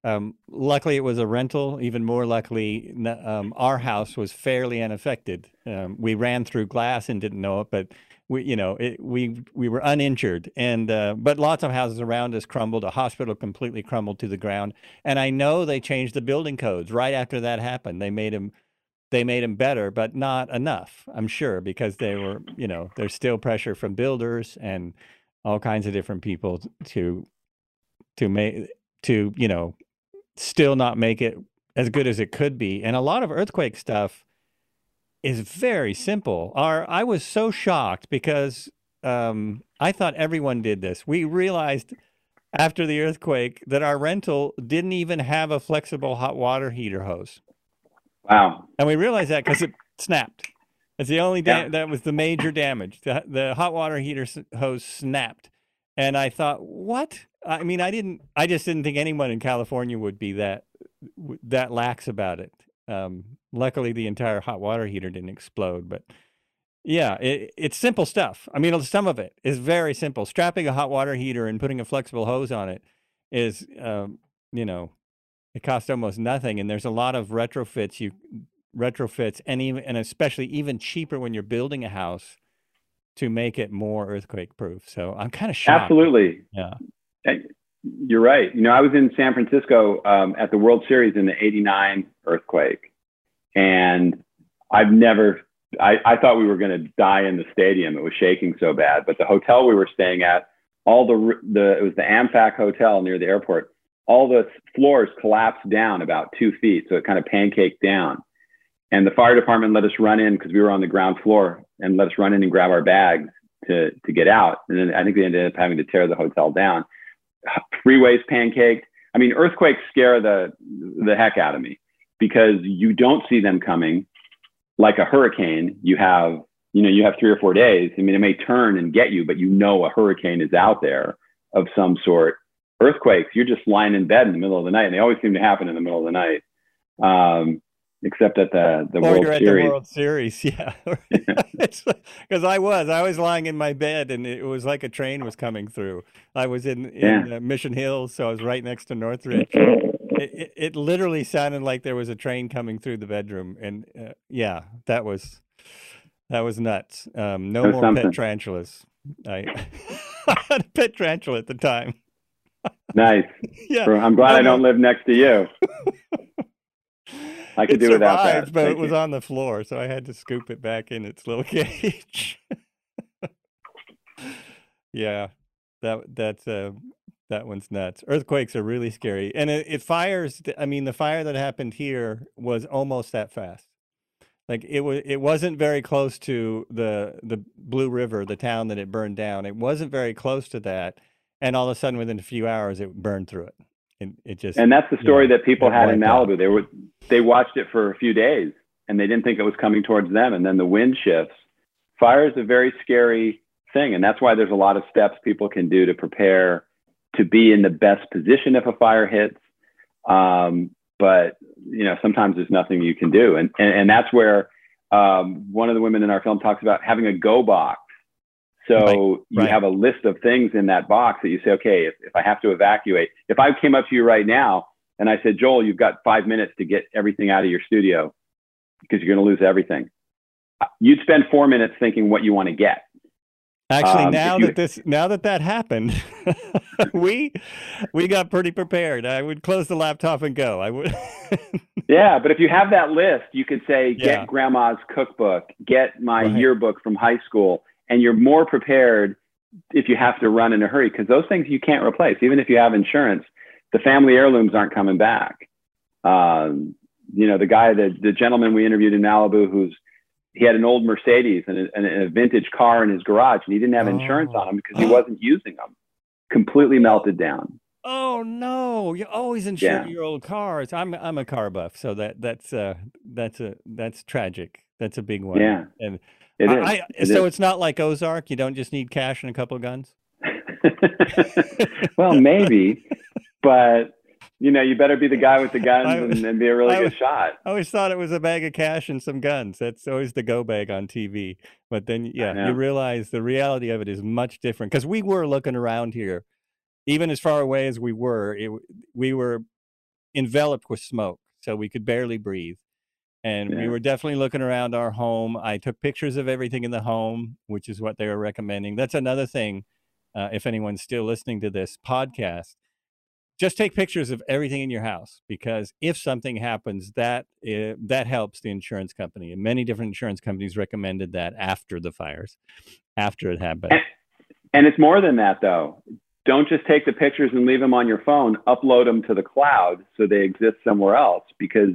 Um, luckily, it was a rental. Even more luckily, um, our house was fairly unaffected. Um, we ran through glass and didn't know it, but we, you know, it, we we were uninjured. And uh, but lots of houses around us crumbled. A hospital completely crumbled to the ground. And I know they changed the building codes right after that happened. They made them they made them better, but not enough. I'm sure because they were, you know, there's still pressure from builders and all kinds of different people to to make to you know still not make it as good as it could be. And a lot of earthquake stuff is very simple. Our I was so shocked because um, I thought everyone did this. We realized after the earthquake that our rental didn't even have a flexible hot water heater hose. Wow. And we realized that because it snapped. It's the only da- Yeah. that was the major damage. The, the hot water heater s- hose snapped. And I thought, what? I mean, I didn't, I just didn't think anyone in California would be that, that lax about it. Um, luckily, the entire hot water heater didn't explode, but yeah, it, it's simple stuff. I mean, some of it is very simple. Strapping a hot water heater and putting a flexible hose on it is, um, you know, it costs almost nothing. And there's a lot of retrofits you retrofits and even and especially even cheaper when you're building a house to make it more earthquake proof. So I'm kind of shocked. Absolutely. Yeah. You're right. You know, I was in San Francisco um, at the World Series in the 89 earthquake. And I've never, I, I thought we were going to die in the stadium. It was shaking so bad. But the hotel we were staying at, all the, the, it was the Amfac Hotel near the airport, all the floors collapsed down about two feet. So it kind of pancaked down. And the fire department let us run in because we were on the ground floor and let us run in and grab our bags to, to get out. And then I think they ended up having to tear the hotel down. Freeways pancaked. I mean, earthquakes scare the, the heck out of me because you don't see them coming like a hurricane. You have, you know, you have three or four days. I mean, it may turn and get you, but you know a hurricane is out there of some sort. Earthquakes, you're just lying in bed in the middle of the night, and they always seem to happen in the middle of the night. Um, except at the the or World you're at Series. the World Series, yeah. Because I was, I was lying in my bed, and it was like a train was coming through. I was in in Yeah. uh, Mission Hills, so I was right next to Northridge. It, it, it literally sounded like there was a train coming through the bedroom, and uh, yeah, that was that was nuts. Um, no was more something. pet tarantulas. I, I had a pet tarantula at the time. Nice. Yeah, I'm glad I don't live next to you. I could it do without survived, that. but Thank it was you. on the floor, so I had to scoop it back in its little cage. yeah, that that's uh, that one's nuts. Earthquakes are really scary, and it, it fires. I mean, the fire that happened here was almost that fast. Like it was, it wasn't very close to the the Blue River, the town that it burned down. It wasn't very close to that, and all of a sudden, within a few hours, it burned through it. It, it just And that's the you story know, that people had in wiped out. Malibu. They were they watched it for a few days and they didn't think it was coming towards them. And then the wind shifts. Fire is a very scary thing, and that's why there's a lot of steps people can do to prepare to be in the best position if a fire hits. Um, but you know, sometimes there's nothing you can do, and and, and that's where um, one of the women in our film talks about having a go box. So Right, you right. have a list of things in that box that you say, okay, if, if I have to evacuate, if I came up to you right now and I said, Joel, you've got five minutes to get everything out of your studio because you're going to lose everything. You'd spend four minutes thinking what you want to get. Actually, Um, now you- that this now that that happened, we we got pretty prepared. I would close the laptop and go. I would. Yeah, but if you have that list, you could say, get Yeah. grandma's cookbook, get my Right. yearbook from high school, and you're more prepared if you have to run in a hurry because those things you can't replace. Even if you have insurance, the family heirlooms aren't coming back. Um, you know, the guy, the, the gentleman we interviewed in Malibu who's he had an old Mercedes and a, and a vintage car in his garage, and he didn't have insurance Oh. on him because he wasn't using them. Completely melted down. oh no! You always insure Yeah. your old cars. I'm I'm a car buff, so that that's uh that's a that's tragic. That's a big one. Yeah, and it I. I- It so is. it's not like Ozark. You don't just need cash and a couple of guns. well, maybe, but you know, you better be the guy with the guns I- and, and be a really I good shot. I always thought it was a bag of cash and some guns. That's always the go bag on TV. But then, yeah, you realize the reality of it is much different because we were looking around here, even as far away as we were, it, we were enveloped with smoke, so we could barely breathe. And we were definitely looking around our home. I took pictures of everything in the home, which is what they were recommending. That's another thing. Uh, if anyone's still listening to this podcast, just take pictures of everything in your house because if something happens, that uh, that helps the insurance company. And many different insurance companies recommended that after the fires, after it happened. And, and it's more than that, though. Don't just take the pictures and leave them on your phone. Upload them to the cloud so they exist somewhere else because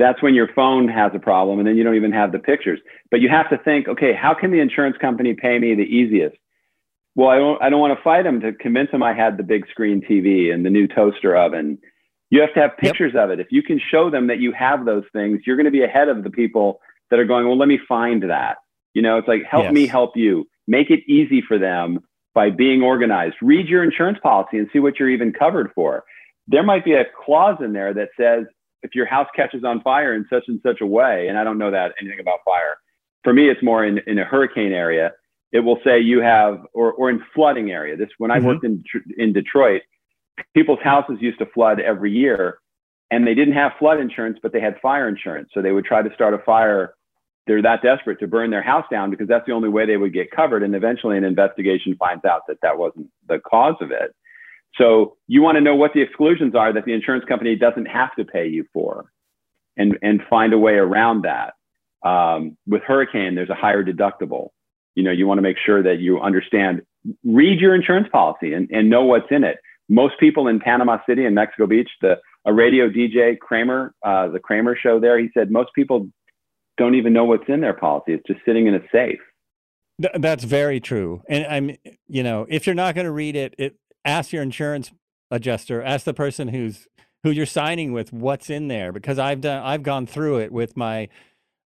that's when your phone has a problem and then you don't even have the pictures. But you have to think, okay, how can the insurance company pay me the easiest? well, I don't, I don't want to fight them to convince them I had the big screen TV and the new toaster oven. You have to have pictures yep. of it. If you can show them that you have those things, you're going to be ahead of the people that are going, well, let me find that. You know, it's like, help yes. me help you. Make it easy for them by being organized. Read your insurance policy and see what you're even covered for. There might be a clause in there that says, if your house catches on fire in such and such a way, and I don't know that anything about fire. For me, it's more in, in a hurricane area it will say you have, or, or in flooding area. This when I mm-hmm. worked in in Detroit, people's houses used to flood every year, and they didn't have flood insurance, but they had fire insurance. So they would try to start a fire. They're that desperate to burn their house down because that's the only way they would get covered. And eventually, an investigation finds out that that wasn't the cause of it. So you want to know what the exclusions are that the insurance company doesn't have to pay you for, and and find a way around that. Um, with hurricane, there's a higher deductible. You know you want to make sure that you understand read your insurance policy and, and know what's in it. Most people in panama city and mexico beach the a radio dj kramer uh, the kramer show there he said most people don't even know what's in their policy. It's just sitting in a safe. That's very true. And i'm you know if you're not going to read it it ask your insurance adjuster ask the person who's who you're signing with what's in there because i've done i've gone through it with my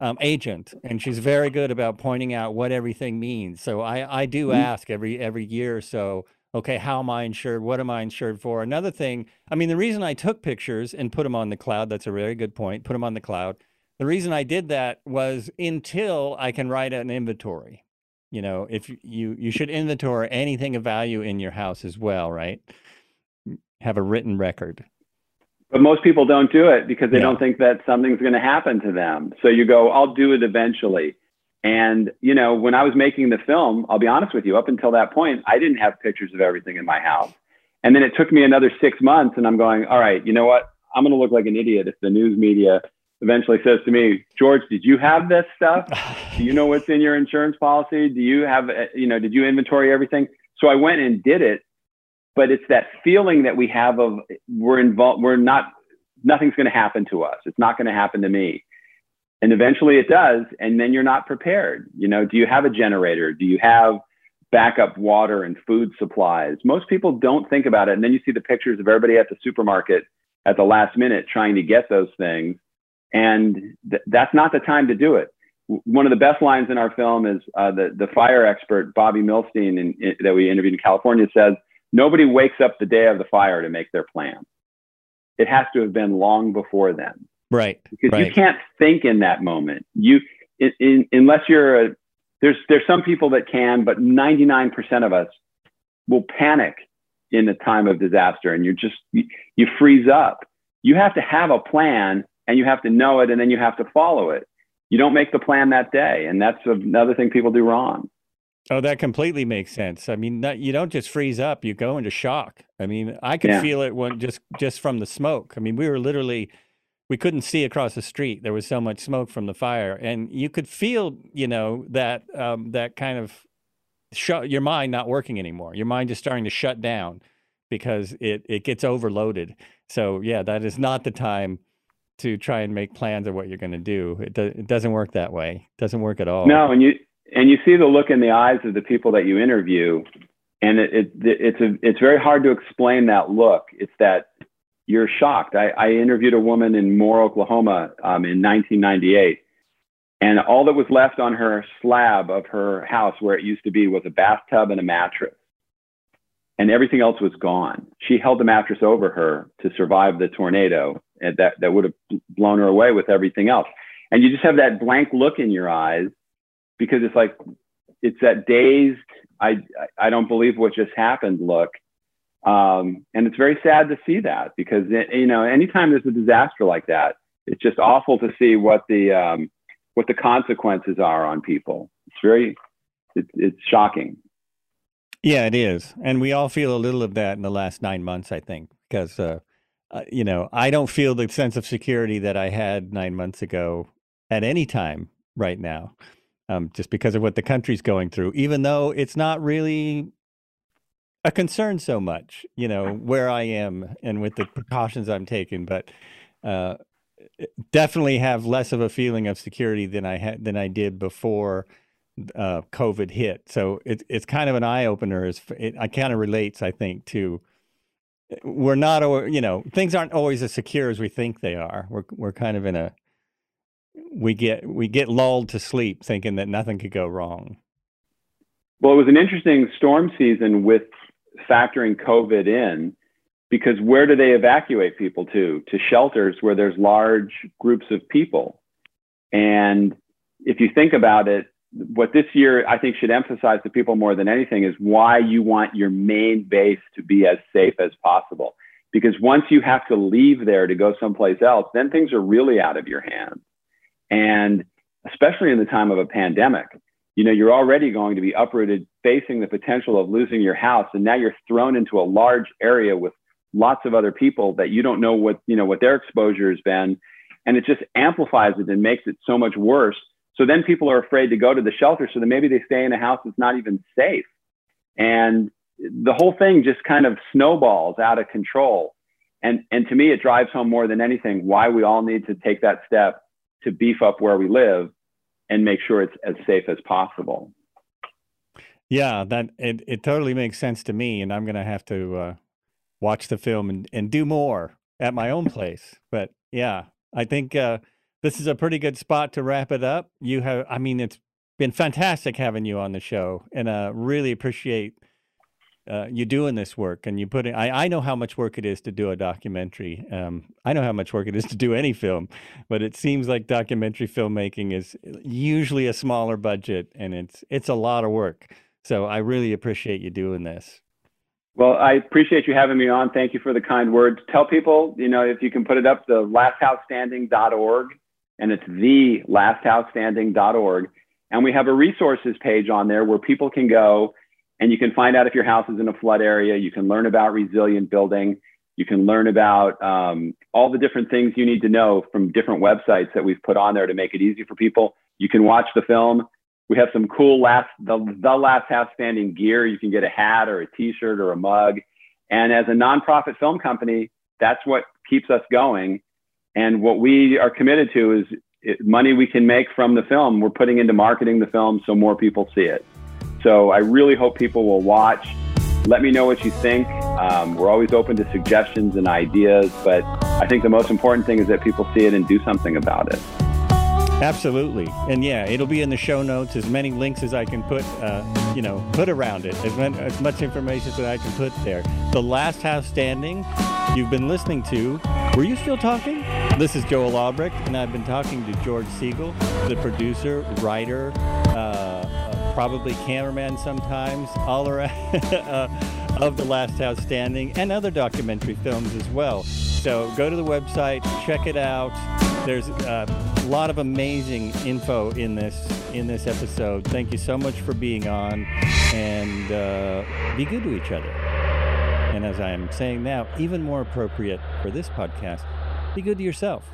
um, agent, and she's very good about pointing out what everything means. So I, I do mm-hmm. ask every every year or so, okay, how am I insured? What am I insured for? Another thing, I mean, the reason I took pictures and put them on the cloud, that's a very good point, put them on the cloud. The reason I did that was until I can write an inventory. You know, if you you should inventory anything of value in your house as well, right? Have a written record. But most people don't do it because they yeah. don't think that something's going to happen to them. So you go, I'll do it eventually. And, you know, when I was making the film, I'll be honest with you, up until that point, I didn't have pictures of everything in my house. And then it took me another six months, and I'm going, all right, you know what? I'm going to look like an idiot if the news media eventually says to me, George, did you have this stuff? Do you know what's in your insurance policy? Do you have, uh, you know, did you inventory everything? So I went and did it but it's that feeling that we have of we're involved we're not nothing's going to happen to us it's not going to happen to me and eventually it does and then you're not prepared you know do you have a generator do you have backup water and food supplies most people don't think about it and then you see the pictures of everybody at the supermarket at the last minute trying to get those things and th- that's not the time to do it one of the best lines in our film is uh, the, the fire expert bobby milstein in, in, that we interviewed in california says Nobody wakes up the day of the fire to make their plan. It has to have been long before then. Right. Because right. you can't think in that moment. You, in, in, unless you're a, there's, there's some people that can, but 99% of us will panic in the time of disaster and you're just, you, you freeze up. You have to have a plan and you have to know it and then you have to follow it. You don't make the plan that day. And that's another thing people do wrong. Oh, that completely makes sense. I mean, not, you don't just freeze up; you go into shock. I mean, I could yeah. feel it when just just from the smoke. I mean, we were literally we couldn't see across the street. There was so much smoke from the fire, and you could feel, you know, that um, that kind of shut your mind not working anymore. Your mind is starting to shut down because it it gets overloaded. So yeah, that is not the time to try and make plans of what you're going to do. It, do, it doesn't work that way. It doesn't work at all. No, and you and you see the look in the eyes of the people that you interview, and it, it it's a it's very hard to explain that look. It's that you're shocked. I, I interviewed a woman in Moore, Oklahoma, um, in 1998, and all that was left on her slab of her house, where it used to be, was a bathtub and a mattress, and everything else was gone. She held the mattress over her to survive the tornado, that that would have blown her away with everything else. And you just have that blank look in your eyes because it's like it's that dazed I I don't believe what just happened look. Um, and it's very sad to see that because you know anytime there's a disaster like that, it's just awful to see what the um, what the consequences are on people. It's very it, it's shocking. Yeah, it is, and we all feel a little of that in the last nine months, I think, because uh, uh, you know I don't feel the sense of security that I had nine months ago at any time right now, um, just because of what the country's going through. Even though it's not really a concern so much, you know, where I am and with the precautions I'm taking, but uh, definitely have less of a feeling of security than I had than I did before uh, COVID hit. So it's it's kind of an eye opener. As it, I kind of relates, I think, to we're not, you know, things aren't always as secure as we think they are. We're we're kind of in a we get we get lulled to sleep thinking that nothing could go wrong. Well, it was an interesting storm season with factoring COVID in because where do they evacuate people to? To shelters where there's large groups of people. And if you think about it, what this year I think should emphasize to people more than anything is why you want your main base to be as safe as possible. Because once you have to leave there to go someplace else, then things are really out of your hands. And especially in the time of a pandemic, you know, you're already going to be uprooted, facing the potential of losing your house. And now you're thrown into a large area with lots of other people that you don't know what, you know, what their exposure has been. And it just amplifies it and makes it so much worse. So then people are afraid to go to the shelter. So then maybe they stay in a house that's not even safe. And the whole thing just kind of snowballs out of control. And, and to me, it drives home more than anything why we all need to take that step to beef up where we live and make sure it's as safe as possible. Yeah, that it, it totally makes sense to me, and I'm gonna have to uh, watch the film and, and do more at my own place. But yeah, I think uh, this is a pretty good spot to wrap it up. You have, I mean, it's been fantastic having you on the show, and uh, really appreciate uh, you doing this work and you put it. I, I know how much work it is to do a documentary. Um, I know how much work it is to do any film, but it seems like documentary filmmaking is usually a smaller budget and it's it's a lot of work. So I really appreciate you doing this. Well, I appreciate you having me on. Thank you for the kind words. Tell people, you know, if you can put it up, the lasthousestanding.org, and it's the lasthousestanding.org. And we have a resources page on there where people can go and you can find out if your house is in a flood area. You can learn about resilient building. You can learn about um, all the different things you need to know from different websites that we've put on there to make it easy for people. You can watch the film. We have some cool last the, the last house standing gear. You can get a hat or a T-shirt or a mug. And as a nonprofit film company, that's what keeps us going. And what we are committed to is it, money we can make from the film. We're putting into marketing the film so more people see it. So I really hope people will watch. Let me know what you think. Um, we're always open to suggestions and ideas, but I think the most important thing is that people see it and do something about it. Absolutely, and yeah, it'll be in the show notes. As many links as I can put, uh, you know, put around it. As, many, as much information as I can put there. The last house standing. You've been listening to. Were you still talking? This is Joel Albrecht, and I've been talking to George Siegel, the producer, writer. Uh, probably cameraman sometimes, all around uh, of The Last House Standing and other documentary films as well. So go to the website, check it out. There's uh, a lot of amazing info in this in this episode. Thank you so much for being on, and uh, be good to each other. And as I am saying now, even more appropriate for this podcast, be good to yourself.